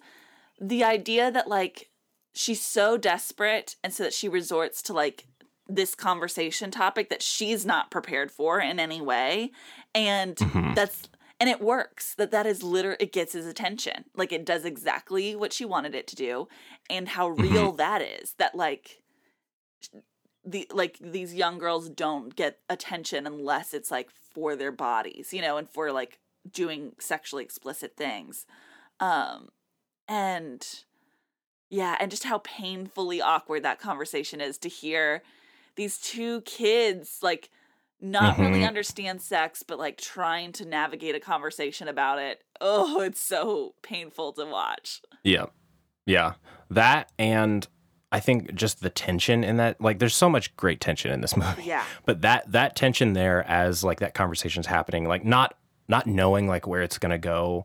the idea that like she's so desperate and so that she resorts to like this conversation topic that she's not prepared for in any way. And Mm-hmm. that's and it works. That that is literally it gets his attention. Like it does exactly what she wanted it to do and how Mm-hmm. real that is. That like the like these young girls don't get attention unless it's like for their bodies you know and for like doing sexually explicit things. Um and yeah and just how painfully awkward that conversation is to hear these two kids like not really Mhm. understand sex but like trying to navigate a conversation about it oh it's so painful to watch Yeah. Yeah. That and I think just the tension in that like there's so much great tension in this movie. Yeah. But that that tension there as like that conversation's happening, like not not knowing like where it's gonna go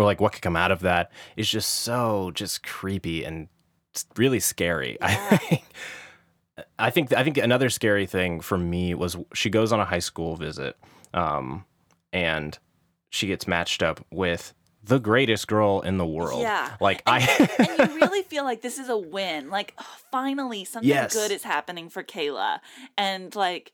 or like what could come out of that is just so just creepy and really scary. I think I think I think another scary thing for me was she goes on a high school visit, um, and she gets matched up with the greatest girl in the world. Yeah. Like and, I and you really feel like this is a win. Like oh, finally something Yes. good is happening for Kayla. And like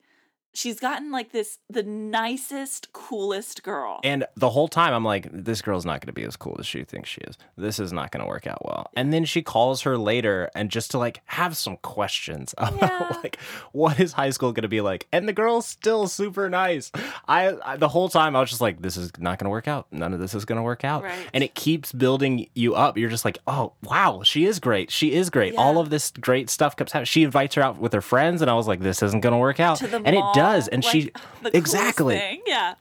she's gotten like this the nicest, coolest girl. And the whole time I'm like, this girl's not going to be as cool as she thinks she is. This is not going to work out well. And then she calls her later and just to like have some questions about Yeah. like what is high school going to be like. And the girl's still super nice. I, I the whole time I was just like, this is not going to work out. None of this is going to work out. Right. And it keeps building you up. You're just like, oh wow, she is great. She is great. All of this great stuff keeps happening. She invites her out with her friends, and I was like, this isn't going to work out. and mall, it does. And like, she exactly. thing. Yeah.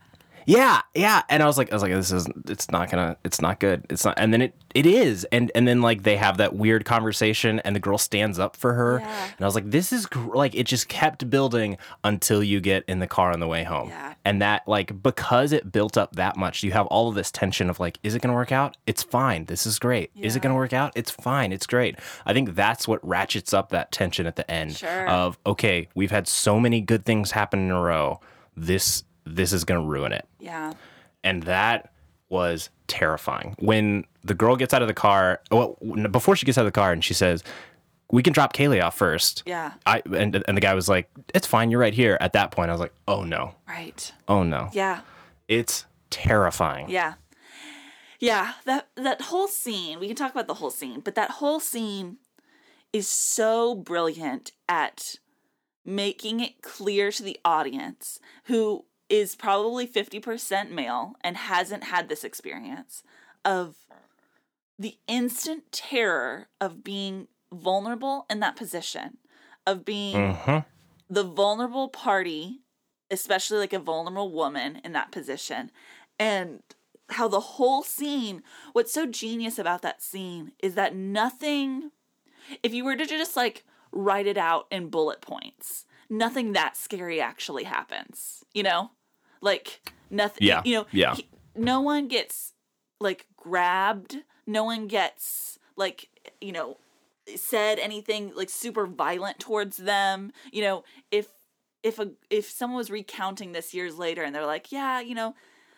Yeah, yeah. And I was like, I was like, this is, it's not gonna, it's not good. It's not. And then it, it is. And and then like they have that weird conversation, and the girl stands up for her, Yeah. and I was like, this is gr- like it just kept building until you get in the car on the way home. Yeah. And that like because it built up that much, you have all of this tension of like, is it gonna work out? It's fine. This is great. Is it gonna work out? It's fine. It's great. I think that's what ratchets up that tension at the end Sure. of okay, we've had so many good things happen in a row. This this is gonna ruin it Yeah. and that was terrifying. When the girl gets out of the car, oh, well, before she gets out of the car, and she says, "We can drop Kaylee off first. Yeah. I and and the guy was like, "It's fine, you're right here." At that point, I was like, "Oh no, Right. oh no, Yeah. it's terrifying." Yeah. Yeah, that that whole scene, we can talk about the whole scene, but that whole scene is so brilliant at making it clear to the audience who is probably 50% male and hasn't had this experience of the instant terror of being vulnerable in that position, of being Mhm. the vulnerable party, especially like a vulnerable woman in that position, and how the whole scene, what's so genius about that scene is that nothing, if you were to just like write it out in bullet points, nothing that scary actually happens, you know? Like, nothing, Yeah, you know, yeah. he- no one gets like grabbed, no one gets like, you know, said anything like super violent towards them you know if if a if someone was recounting this years later and they're like yeah you know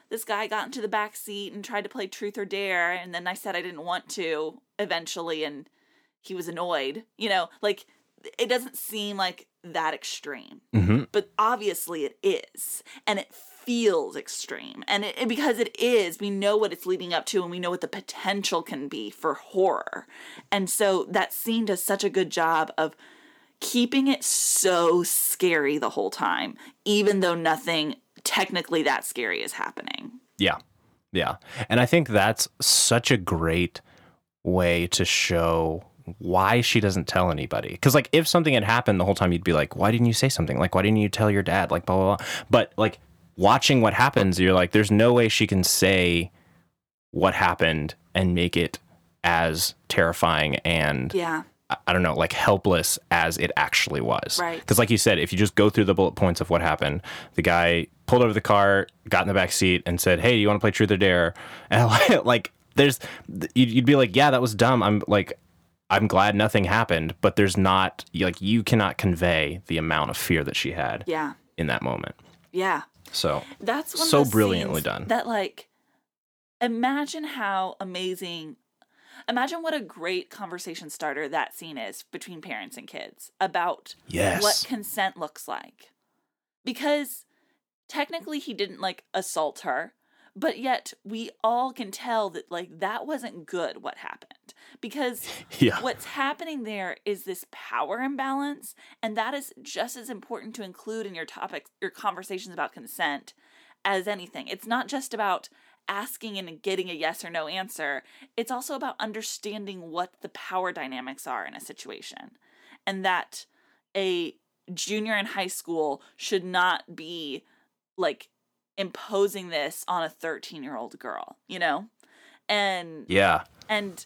this guy got into the back seat and tried to play truth or dare and then i said i didn't want to eventually and he was annoyed you know like it doesn't seem like that extreme Mhm. but obviously it is and it feels extreme and it, and because it is we know what it's leading up to and we know what the potential can be for horror and so that scene does such a good job of keeping it so scary the whole time even though nothing technically that scary is happening Yeah. Yeah. And I think that's such a great way to show why she doesn't tell anybody. Because, like, if something had happened the whole time, you'd be like, why didn't you say something? Like, why didn't you tell your dad? Like, blah, blah, blah. But, like, watching what happens, you're like, there's no way she can say what happened and make it as terrifying and yeah I- don't know, like helpless as it actually was. Right. Because, like you said, if you just go through the bullet points of what happened, the guy pulled over the car, got in the back seat, and said, "Hey, you want to play Truth or Dare?" And like, there's, you'd be like, "Yeah, that was dumb." I'm like, I'm glad nothing happened, but there's not like you cannot convey the amount of fear that she had Yeah. in that moment. Yeah. So That's so brilliantly done. That like imagine how amazing imagine what a great conversation starter that scene is between parents and kids about Yes. what consent looks like. Because technically he didn't like assault her, but yet we all can tell that like that wasn't good what happened. Because Yeah. what's happening there is this power imbalance and that is just as important to include in your topics your conversations about consent as anything. It's not just about asking and getting a yes or no answer. It's also about understanding what the power dynamics are in a situation. And that a junior in high school should not be like imposing this on a 13 year old girl, you know? And yeah. and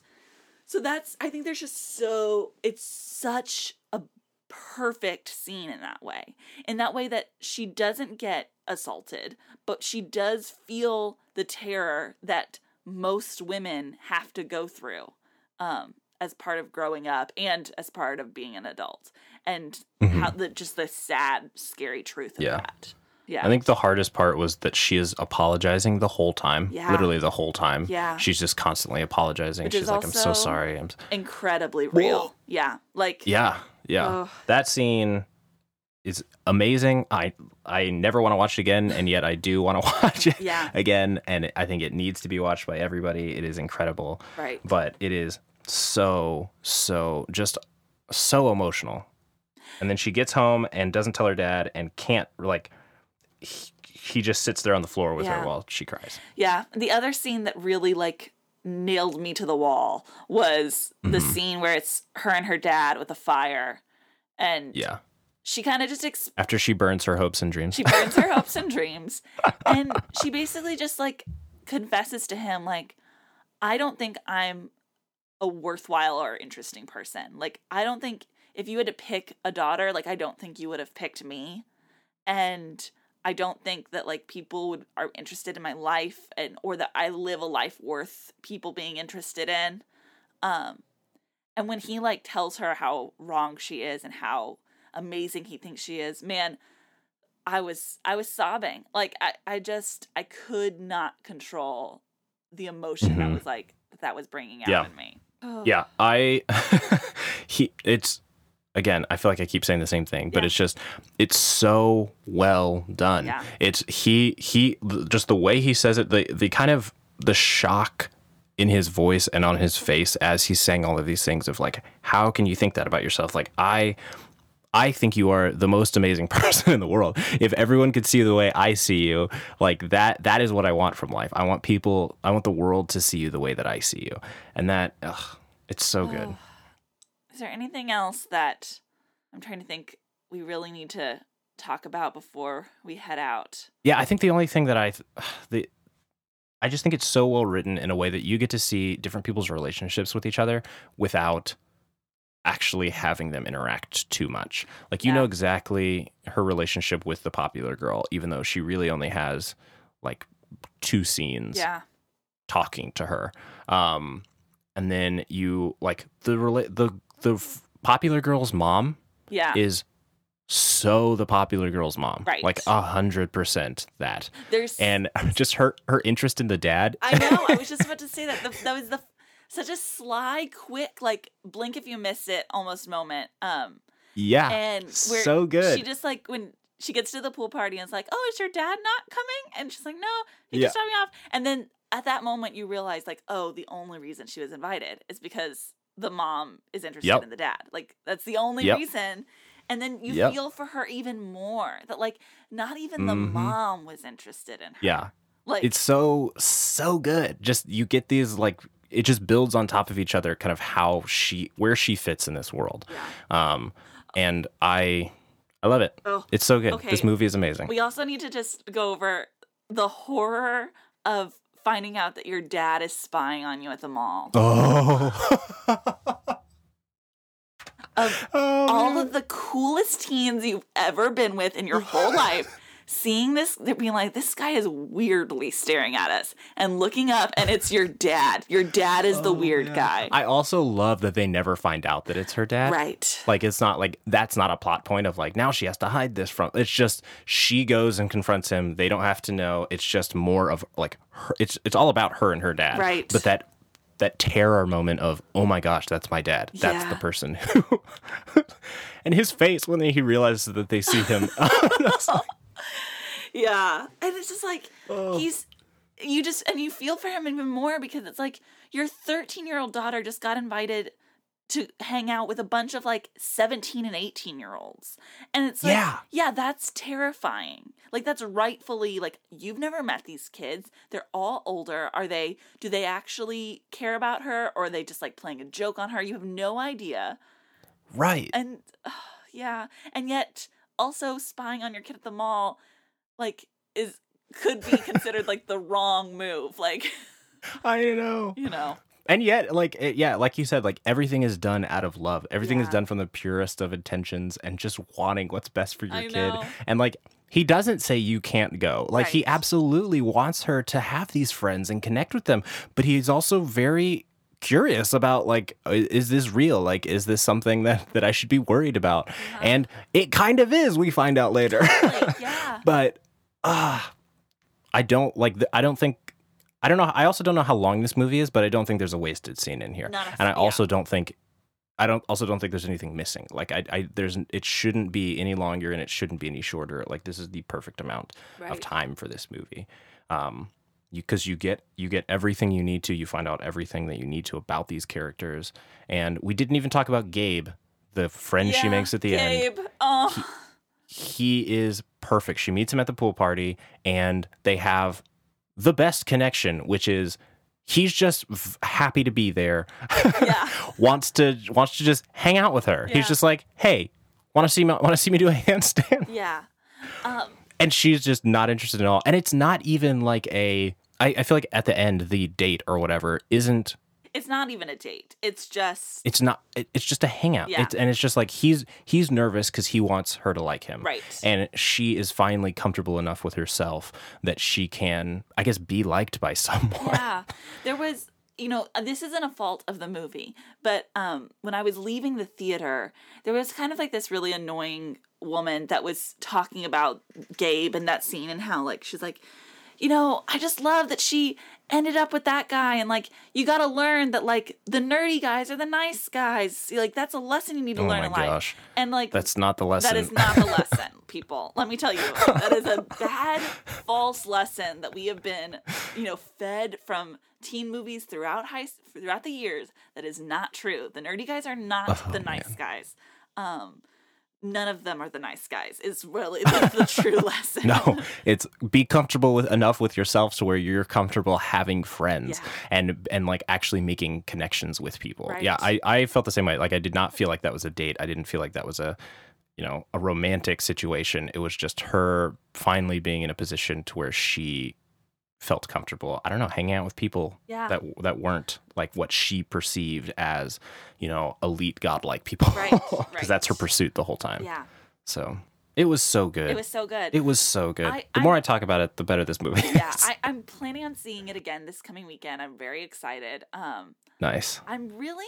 so that's I think there's just so it's such a perfect scene in that way. In that way that she doesn't get assaulted, but she does feel the terror that most women have to go through um as part of growing up and as part of being an adult. And how the just the sad, scary truth of Mm-hmm. Yeah. that. Yeah. I think the hardest part was that she is apologizing the whole time. Yeah. Literally the whole time. Yeah. She's just constantly apologizing. Which She's is like, I'm so sorry. I'm s-" incredibly real. Yeah. Like Yeah. Yeah. Ugh. That scene is amazing. I I never want to watch it again, and yet I do want to watch it Yeah. again. And I think it needs to be watched by everybody. It is incredible. Right. But it is so, so just so emotional. And then she gets home and doesn't tell her dad and can't like he, he just sits there on the floor with Yeah. her while she cries. Yeah. The other scene that really like nailed me to the wall was the Mm-hmm. scene where it's her and her dad with a fire and Yeah. she kind of just ex- After she burns her hopes and dreams. she burns her hopes and dreams and she basically just like confesses to him like I don't think I'm a worthwhile or interesting person. Like I don't think if you had to pick a daughter, like I don't think you would have picked me. And I don't think that like people would are interested in my life and or that I live a life worth people being interested in. Um and when he like tells her how wrong she is and how amazing he thinks she is, man, I was I was sobbing. Like I I just I could not control the emotion that Mhm. was like that was bringing out Yeah. in me. Yeah, I he it's again, I feel like I keep saying the same thing, but Yeah. it's just it's so well done. Yeah. It's he he just the way he says it, the the kind of the shock in his voice and on his face as he's saying all of these things of like how can you think that about yourself? Like I I think you are the most amazing person in the world. If everyone could see you the way I see you, like that that is what I want from life. I want people I want the world to see you the way that I see you. And that ugh, it's so good. Is there anything else that I'm trying to think we really need to talk about before we head out? Yeah, I think the only thing that I the I just think it's so well written in a way that you get to see different people's relationships with each other without actually having them interact too much. Like you Yeah. know exactly her relationship with the popular girl even though she really only has like two scenes Yeah. talking to her. Um and then you like the rela- the the f- popular girl's mom Yeah. is so the popular girl's mom. Right. Like a hundred percent that. There's And just her her interest in the dad. I know. I was just about to say that. The, that was the such a sly, quick, like blink if you miss it almost moment. Um, yeah. and so good. She just like when she gets to the pool party and it's like, "Oh, is your dad not coming?" And she's like, "No, he Yeah. just dropped me off." And then at that moment, you realize like, "Oh, the only reason she was invited is because the mom is interested Yep. in the dad. Like that's the only Yep. reason." And then you Yep. feel for her even more that like not even the Mhm. mom was interested in her. yeah. Like It's so so good. Just you get these like it just builds on top of each other kind of how she where she fits in this world. Um and I I love it. Oh, it's so good. okay. This movie is amazing. We also need to just go over the horror of finding out that your dad is spying on you at the mall. Oh. of oh, all man. of the coolest teens you've ever been with in your whole life, seeing this they're being like this guy is weirdly staring at us and looking up and it's your dad your dad is the oh, weird guy I also love that they never find out that it's her dad. right Like it's not like that's not a plot point of like now she has to hide this from. It's just she goes and confronts him. They don't have to know. It's just more of like her, it's it's all about her and her dad. Right. But that that terror moment of oh my gosh that's my dad. That's Yeah. the person who. and his face when he realizes that they see him. Yeah. And it's just like oh. he's you just and you feel for him even more because it's like your 13 year old daughter just got invited to hang out with a bunch of like 17 and 18 year olds. And it's like, Yeah. yeah, that's terrifying. Like that's rightfully like you've never met these kids. They're all older. Are they do they actually care about her or are they just like playing a joke on her? You have no idea. right. And yeah, and yet also spying on your kid at the mall like is could be considered like the wrong move. Like, I know. you know. And yet, like, it, yeah, like you said, like everything is done out of love. Everything is done from the purest of intentions and just wanting what's best for your I kid. know. And like, he doesn't say you can't go. Like, he absolutely wants her to have these friends and connect with them. But he's also very curious about like is this real like is this something that that i should be worried about uh-huh. and it kind of is we find out later Like, yeah. but ah i don't like the, i don't think i don't know i also don't know how long this movie is but i don't think there's a wasted scene in here. A- and i yeah. also don't think i don't also don't think there's anything missing. Like i, I there's it shouldn't be any longer and it shouldn't be any shorter. Like this is the perfect amount of time for this movie. Um because you get you get everything you need to you find out everything that you need to about these characters. And we didn't even talk about gabe the friend she makes at the end. Gabe. Oh, he is perfect. She meets him at the pool party and they have the best connection, which is he's just happy to be there. yeah. wants to wants to just hang out with her. Yeah. He's just like, "Hey, want to see me want to see me do a handstand?" Yeah. Um, And she's just not interested at all. And it's not even like a I, I feel like at the end the date or whatever isn't it's not even a date. It's just it's not it- it's just a hangout Yeah. it's, and it's just like he's he's nervous because he wants her to like him Right. and she is finally comfortable enough with herself that she can i guess be liked by someone yeah. There was, you know, uh, this isn't a fault of the movie, but um, when I was leaving the theater, there was kind of like this really annoying woman that was talking about Gabe and that scene and how like she's like, you know, I just love that she ended up with that guy and like you got to learn that like the nerdy guys are the nice guys. Like that's a lesson you need to Oh learn in life. gosh. And like that's not the lesson that is not the lesson, people. Let me tell you, that is a bad, false lesson that we have been, you know, fed from teen movies throughout high throughout the years. That is not true. The nerdy guys are not Oh, the nice guys. Um, none of them are the nice guys. Is really the, the true lesson. no it's be comfortable with enough with yourself to where you're comfortable having friends Yeah. and and like actually making connections with people Right. yeah I, I felt the same way like i did not feel like that was a date i didn't feel like that was a you know a romantic situation it was just her finally being in a position to where she felt comfortable i don't know hanging out with people Yeah. that that weren't like what she perceived as you know elite godlike people Right, because right. that's her pursuit the whole time Yeah, so it was so good it was so good. it was so good. I- the I- more I talk about it, the better this movie yeah, is. I, I'm planning on seeing it again this coming weekend. I'm very excited. Um, nice. I'm really,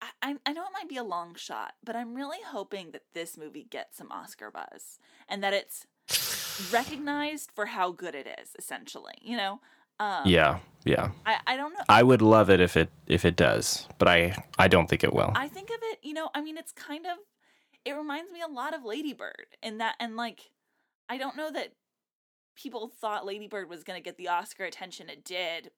I, I I know it might be a long shot, but I'm really hoping that this movie gets some Oscar buzz and that it's recognized for how good it is. Essentially, you know. Um, Yeah, yeah. I I don't know. I would love it if it if it does, but I I don't think it will. I think of it, you know, I mean, it's kind of, it reminds me a lot of Lady Bird in that, and like, I don't know that people thought Lady Bird was going to get the Oscar attention it did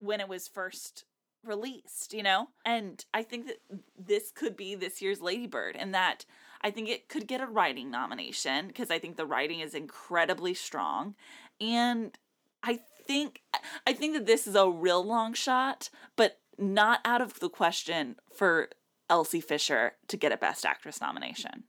when it was first released, you know? And I think that this could be this year's Lady Bird, and that I think it could get a writing nomination because I think the writing is incredibly strong. And I think I think that this is a real long shot, but not out of the question for Elsie Fisher to get a Best Actress nomination.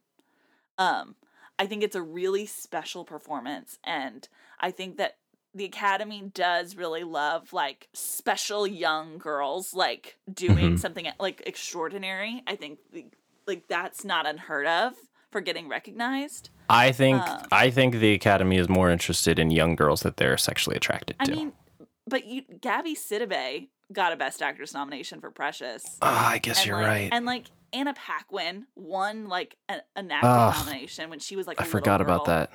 Um, I think it's a really special performance, and I think that the Academy does really love like special young girls like doing Mhm. something like extraordinary. I think the, like that's not unheard of for getting recognized. I think Um, I think the Academy is more interested in young girls that they're sexually attracted I to. I mean, but you, Gabby Sidibe got a Best Actress nomination for Precious. Ah, I guess And, you're like- right. And like Anna Paquin won like a, an acting nomination when she was like I forgot about that.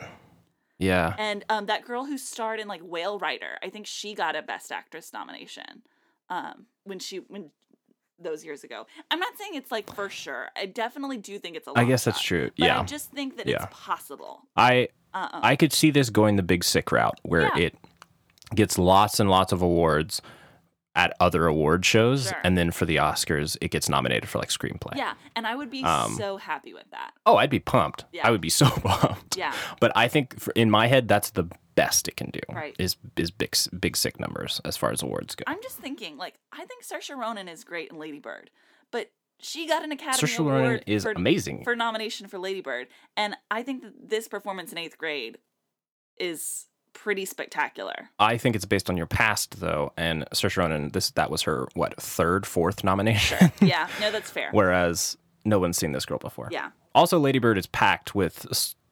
Yeah. And um, that girl who starred in like Whale Rider, I think she got a Best Actress nomination um, when she when those years ago. I'm not saying it's like for sure. I definitely do think it's a. I guess that's shot, true. But Yeah. I just think that Yeah. it's possible. I Uh-uh. I could see this going the big sick route where Yeah. it gets lots and lots of awards at other award shows Sure. and then for the Oscars it gets nominated for like screenplay. Yeah, and I would be Um, so happy with that. Oh, I'd be pumped. Yeah. I would be so pumped. Yeah. But I think for, in my head that's the best it can do. Right. Is is big big sick numbers as far as awards go. I'm just thinking, like, I think Saoirse Ronan is great in Lady Bird, but she got an Academy Saoirse Ronan Award is for, amazing. for nomination for Lady Bird, and I think that this performance in eighth grade is pretty spectacular. I think it's based on your past though, and Saoirse Ronan this that was her what third fourth nomination. yeah, no, that's fair. Whereas no one's seen this girl before. Yeah. Also, Lady Bird is packed with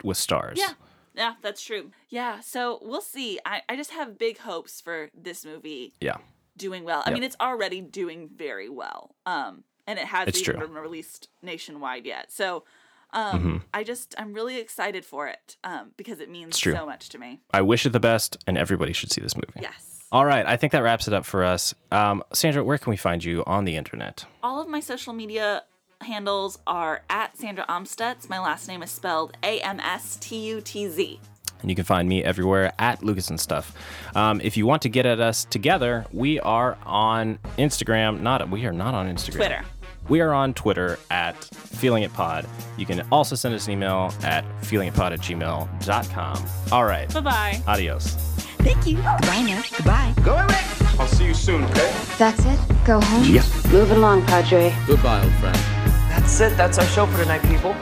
with stars. Yeah, yeah, that's true. Yeah, so we'll see. I, I just have big hopes for this movie Yeah. doing well. I Yep. mean, it's already doing very well. Um, and it hasn't even been released nationwide yet. So, um, Mhm. I just I'm really excited for it um, because it means so much to me. I wish it the best, and everybody should see this movie. Yes. All right, I think that wraps it up for us. Um, Sandra, where can we find you on the internet? All of my social media handles are at Sandra Amstutz. My last name is spelled A M S T U T Z. And you can find me everywhere at Lucas and Stuff. Um, if you want to get at us together, we are on Instagram. Not we are not on Instagram. Twitter. We are on Twitter at Feeling It Pod. You can also send us an email at feelingitpod at gmail.com. All right. Bye bye. Adios. Thank you. Goodbye now. Goodbye. Go away. I'll see you soon, okay? That's it? Go home? Yep. Move it along, Padre. Goodbye, old friend. That's it. That's our show for tonight, people.